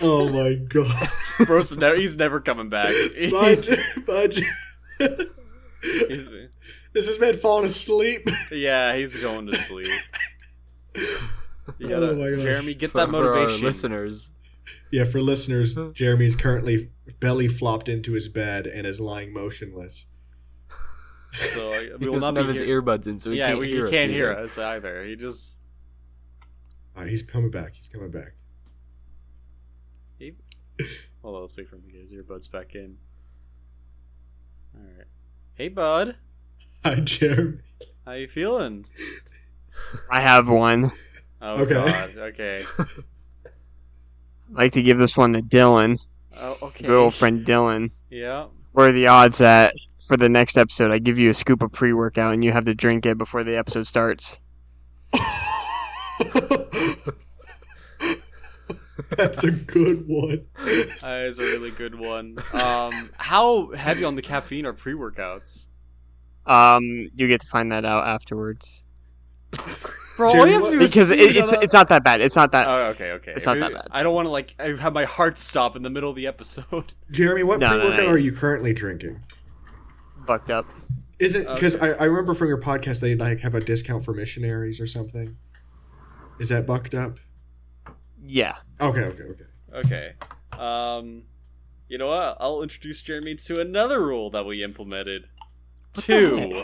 oh my god. Bro's never, he's never coming back. Bye, He's- Jer- bye, he's- This is man falling asleep. yeah, he's going to sleep. You gotta, Oh my gosh. Jeremy, get For- that for our motivation. listeners. Yeah, for listeners, *laughs* Jeremy's currently belly flopped into his bed and is lying motionless. So uh, *laughs* He we will doesn't not have his here. earbuds in, so he yeah, can't we, hear he can't hear us either. He just All right, he's coming back. He's coming back. he, hold on. Let's wait for him to get his earbuds back in. All right. Hey, bud. Hi, Jeremy. How you feeling? I have one. Oh Okay. God. Okay. I'd like to give this one to Dylan, Oh, okay. good old friend Dylan. Yeah. Where are the odds that for the next episode I give you a scoop of pre-workout and you have to drink it before the episode starts? That's a good one. That is a really good one. Um, how heavy on the caffeine are pre workouts? Um, you get to find that out afterwards Bro, Jeremy, all you have to do is because see it, it's it's not that bad. It's not that. Oh, okay, okay. It's not that bad. I don't want to like I have my heart stop in the middle of the episode. *laughs* Jeremy, what No, no, pre-workout no. are you currently drinking? fucked up. Isn't because Okay. I, I remember from your podcast they like have a discount for missionaries or something. Is that bucked up? Yeah. Okay, okay, okay. Okay. Um, you know what? I'll introduce Jeremy to another rule that we implemented. *laughs* Two.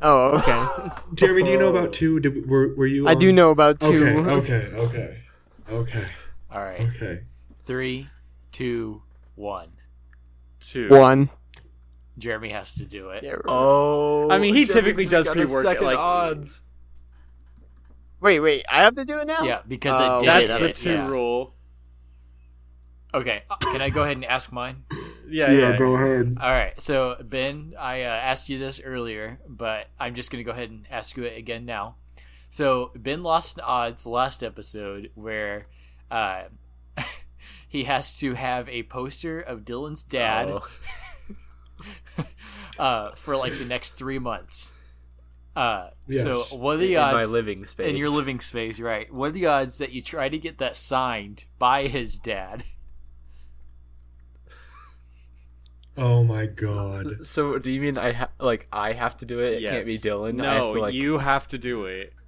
Oh, okay. Jeremy, do you know about two? Did, were were you? I on- do know about two. Okay, okay, okay, okay, All right. okay. Three, two, one. Two. One. Jeremy has to do it. Yeah. Oh, I mean, he Jeremy typically does pre-work second like- odds. *laughs* Wait, wait. I have to do it now. Yeah, because Oh, it did That's Yeah, the it, two yes. rule. Okay, uh, can I go ahead and ask mine? *laughs* Yeah, yeah. ahead. All right, so Ben, I uh, asked you this earlier, but I'm just going to go ahead and ask you it again now. So Ben lost in odds last episode where uh, *laughs* he has to have a poster of Dylan's dad Oh. *laughs* uh, for like the next three months. Uh, Yes. So what are the in my living space. in your living space? Right. What are the odds that you try to get that signed by his dad? Oh my god. Uh, so do you mean I ha- like I have to do it? It can't be Yes. Dylan. I have No, to, like, you have to do it. *sighs*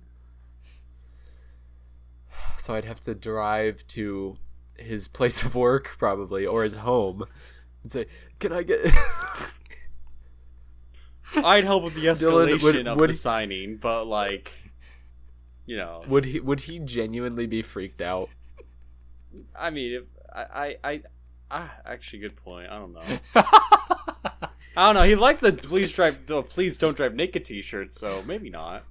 So I'd have to drive to his place of work probably or his home and say, "Can I get?" *laughs* I'd help with the Dylan, escalation would- of would the he- signing, but like, you know, would he would he genuinely be freaked out? I mean, if, I, I, I, ah, actually, good point. I don't know. *laughs* I don't know. He liked the please drive, the please don't drive naked T-shirt, so maybe not.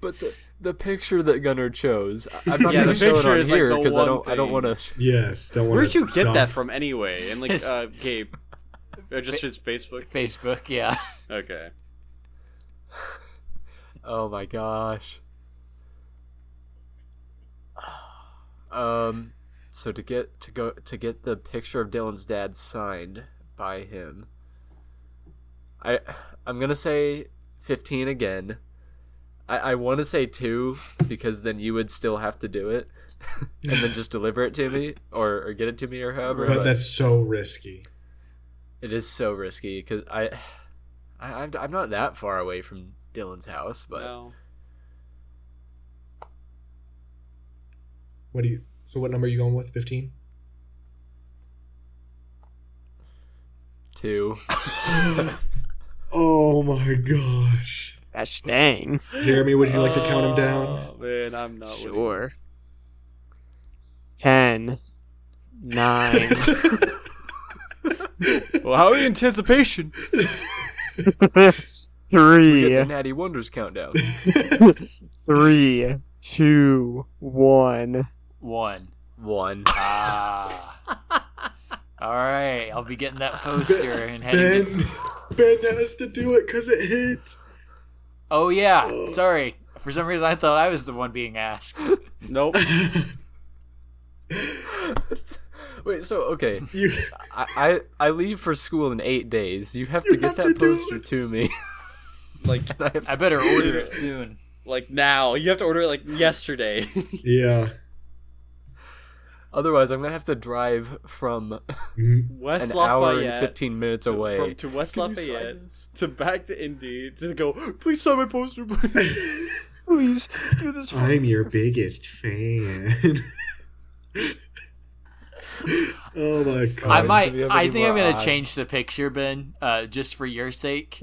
But the the picture that Gunnar chose, I- I'm not Yeah, gonna show it on is, here the because I don't I don't want to. Yes. Don't want Where'd you get that from anyway? And like, His- uh, Gabe, or just his Facebook. Facebook, yeah. Okay. Oh my gosh. Um, so to get to go to get the picture of Dylan's dad signed by him, I I'm gonna say fifteen again. I I want to say two because then you would still have to do it, *laughs* and then just deliver it to me or or get it to me or however. But that's so risky. it is so risky because I, I I'm I'm not that far away from Dylan's house, but. No. What do you? So what number are you going with? Fifteen. Two. *laughs* Oh my gosh. That's dang. Jeremy, would you like to count him oh, down? Oh, man, I'm not. Sure. this. Ten. Nine. *laughs* Well, how in anticipation? *laughs* three. The Natty Wonders countdown. Three. Two. One. One. One. Ah. *laughs* All right, I'll be getting that poster and heading. to- Ben, Ben has to do it because it hit. Oh yeah, sorry. For some reason, I thought I was the one being asked. Nope. *laughs* Wait, so okay, You, I, I I leave for school in eight days. You have to get have that to poster to me. *laughs* Like, I have I better order it soon. like now. You have to order it like yesterday. yeah. Otherwise, I'm gonna have to drive from *laughs* Mhm. West an hour and Lafayette. fifteen minutes to- away. From, to West Can Lafayette to back to Indy to go. Please sign my poster, please. *laughs* Please do this for I'm your biggest fan. *laughs* oh my god. I might. I think I'm gonna odds? change the picture, Ben, uh, just for your sake.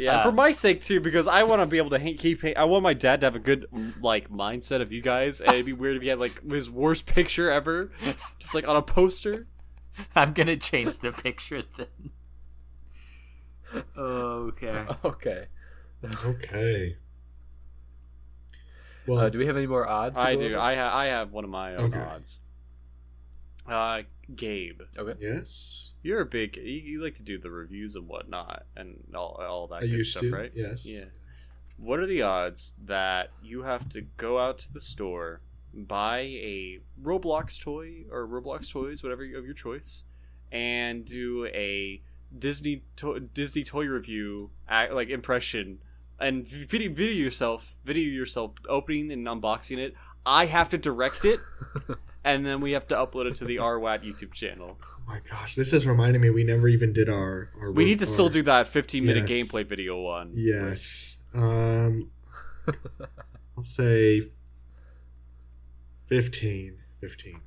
Yeah, Uh, for my sake too, because I want to be able to hang, keep. I want my dad to have a good like mindset of you guys, and it'd be weird if he had like his worst picture ever, just like on a poster. I'm gonna change the picture then. Okay. Okay. Okay. Well, Uh, do we have any more odds? I do. over? I ha- I have one of my own Okay. odds. Uh, Gabe, Okay. yes. You're a big. You, you like to do the reviews and whatnot, and all all that I good used stuff, to. right? Yes. Yeah. What are the odds that you have to go out to the store, buy a Roblox toy or Roblox toys, whatever of your choice, and do a Disney to- Disney toy review, act, like impression, and video video yourself, video yourself opening and unboxing it. I have to direct it, *laughs* and then we have to upload it to the RWAT YouTube channel. Oh my gosh, this is reminding me we never even did our. our We need to still do that 15 minute Yes. gameplay video one. Yes. Um, *laughs* I'll say 15. 15.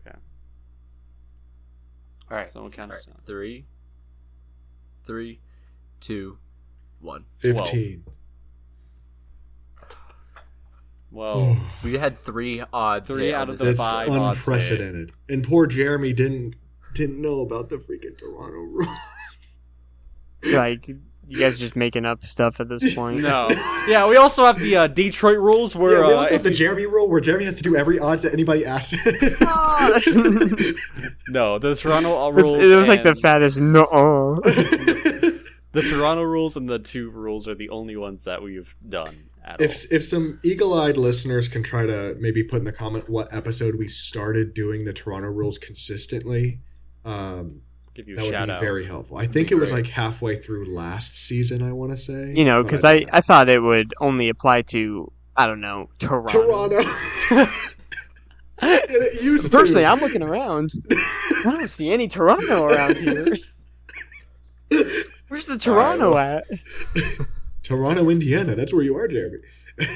All right. Someone count All us right. down. Three. Three, two, one. 15. Well, We had three odds. Three out of this the That's five odds unprecedented. And poor Jeremy didn't didn't know about the freaking Toronto rules. *laughs* like you guys just making up stuff at this point. no. Yeah, we also have the uh, Detroit rules where yeah, we uh, also have if the you- Jeremy rule where Jeremy has to do every odds that anybody asks. *laughs* no the Toronto uh, It's- rules. it was like the fattest no. the Toronto rules and the two rules are the only ones that we've done at if if some eagle-eyed listeners can try to maybe put in the comment what episode we started doing the Toronto rules consistently, um, Give you a That would be out. very helpful. I think it was great. like halfway through last season. I want to say. You know, because don't I. I thought it would only apply to I don't know Toronto. Toronto. *laughs* and it used Personally, to. I'm looking around. I don't see any Toronto around here. Where's the Toronto at? *laughs* Toronto, Indiana. That's where you are, Jeremy. *laughs*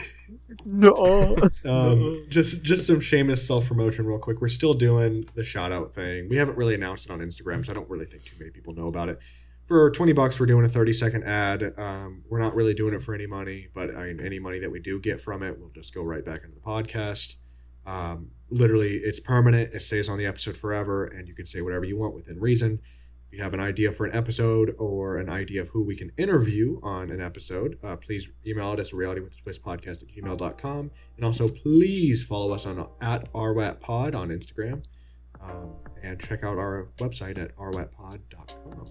No. *laughs* Um, just just some shameless self promotion, real quick. We're still doing the shout out thing. We haven't really announced it on Instagram, so I don't really think too many people know about it. For twenty bucks, we're doing a thirty second ad. Um, we're not really doing it for any money, but I mean, any money that we do get from it we'll just go right back into the podcast. Um, literally, it's permanent. It stays on the episode forever, and you can say whatever you want within reason. If you have an idea for an episode or an idea of who we can interview on an episode, uh, please email it us reality with twist podcast at gmail.com. And also, please follow us on at rwatpod on Instagram. Um, and check out our website at rwatpod.com.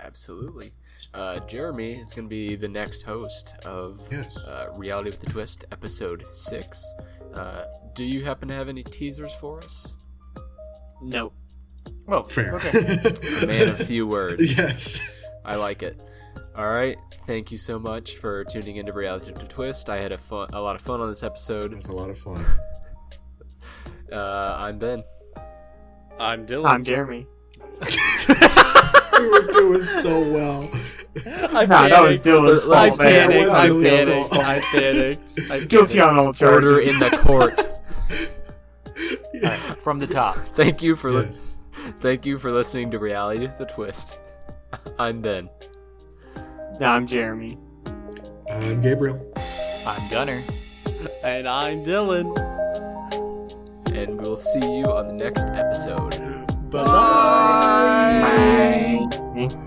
Absolutely. Uh, Jeremy is going to be the next host of Yes. uh, Reality with the Twist, episode six. Uh, do you happen to have any teasers for us? no. Well, Fair. okay. *laughs* A man of few words. yes. I like it. All right. Thank you so much for tuning into Reality with the Twist. I had a fun, a lot of fun on this episode. That's a lot of fun. *laughs* Uh, I'm Ben. I'm Dylan. I'm Jeremy. *laughs* we were doing so well. I Nah, that was Dylan's I fault, I man. panicked. I panicked. I panicked. I Guilty on all charges. Order in the court. All right, from the top. Thank you for li- Yes. Thank you for listening to Reality The Twist. *laughs* I'm Ben. I'm Jeremy. I'm Gabriel. I'm Gunnar. And I'm Dylan. And we'll see you on the next episode. Bye-bye. Bye. Bye.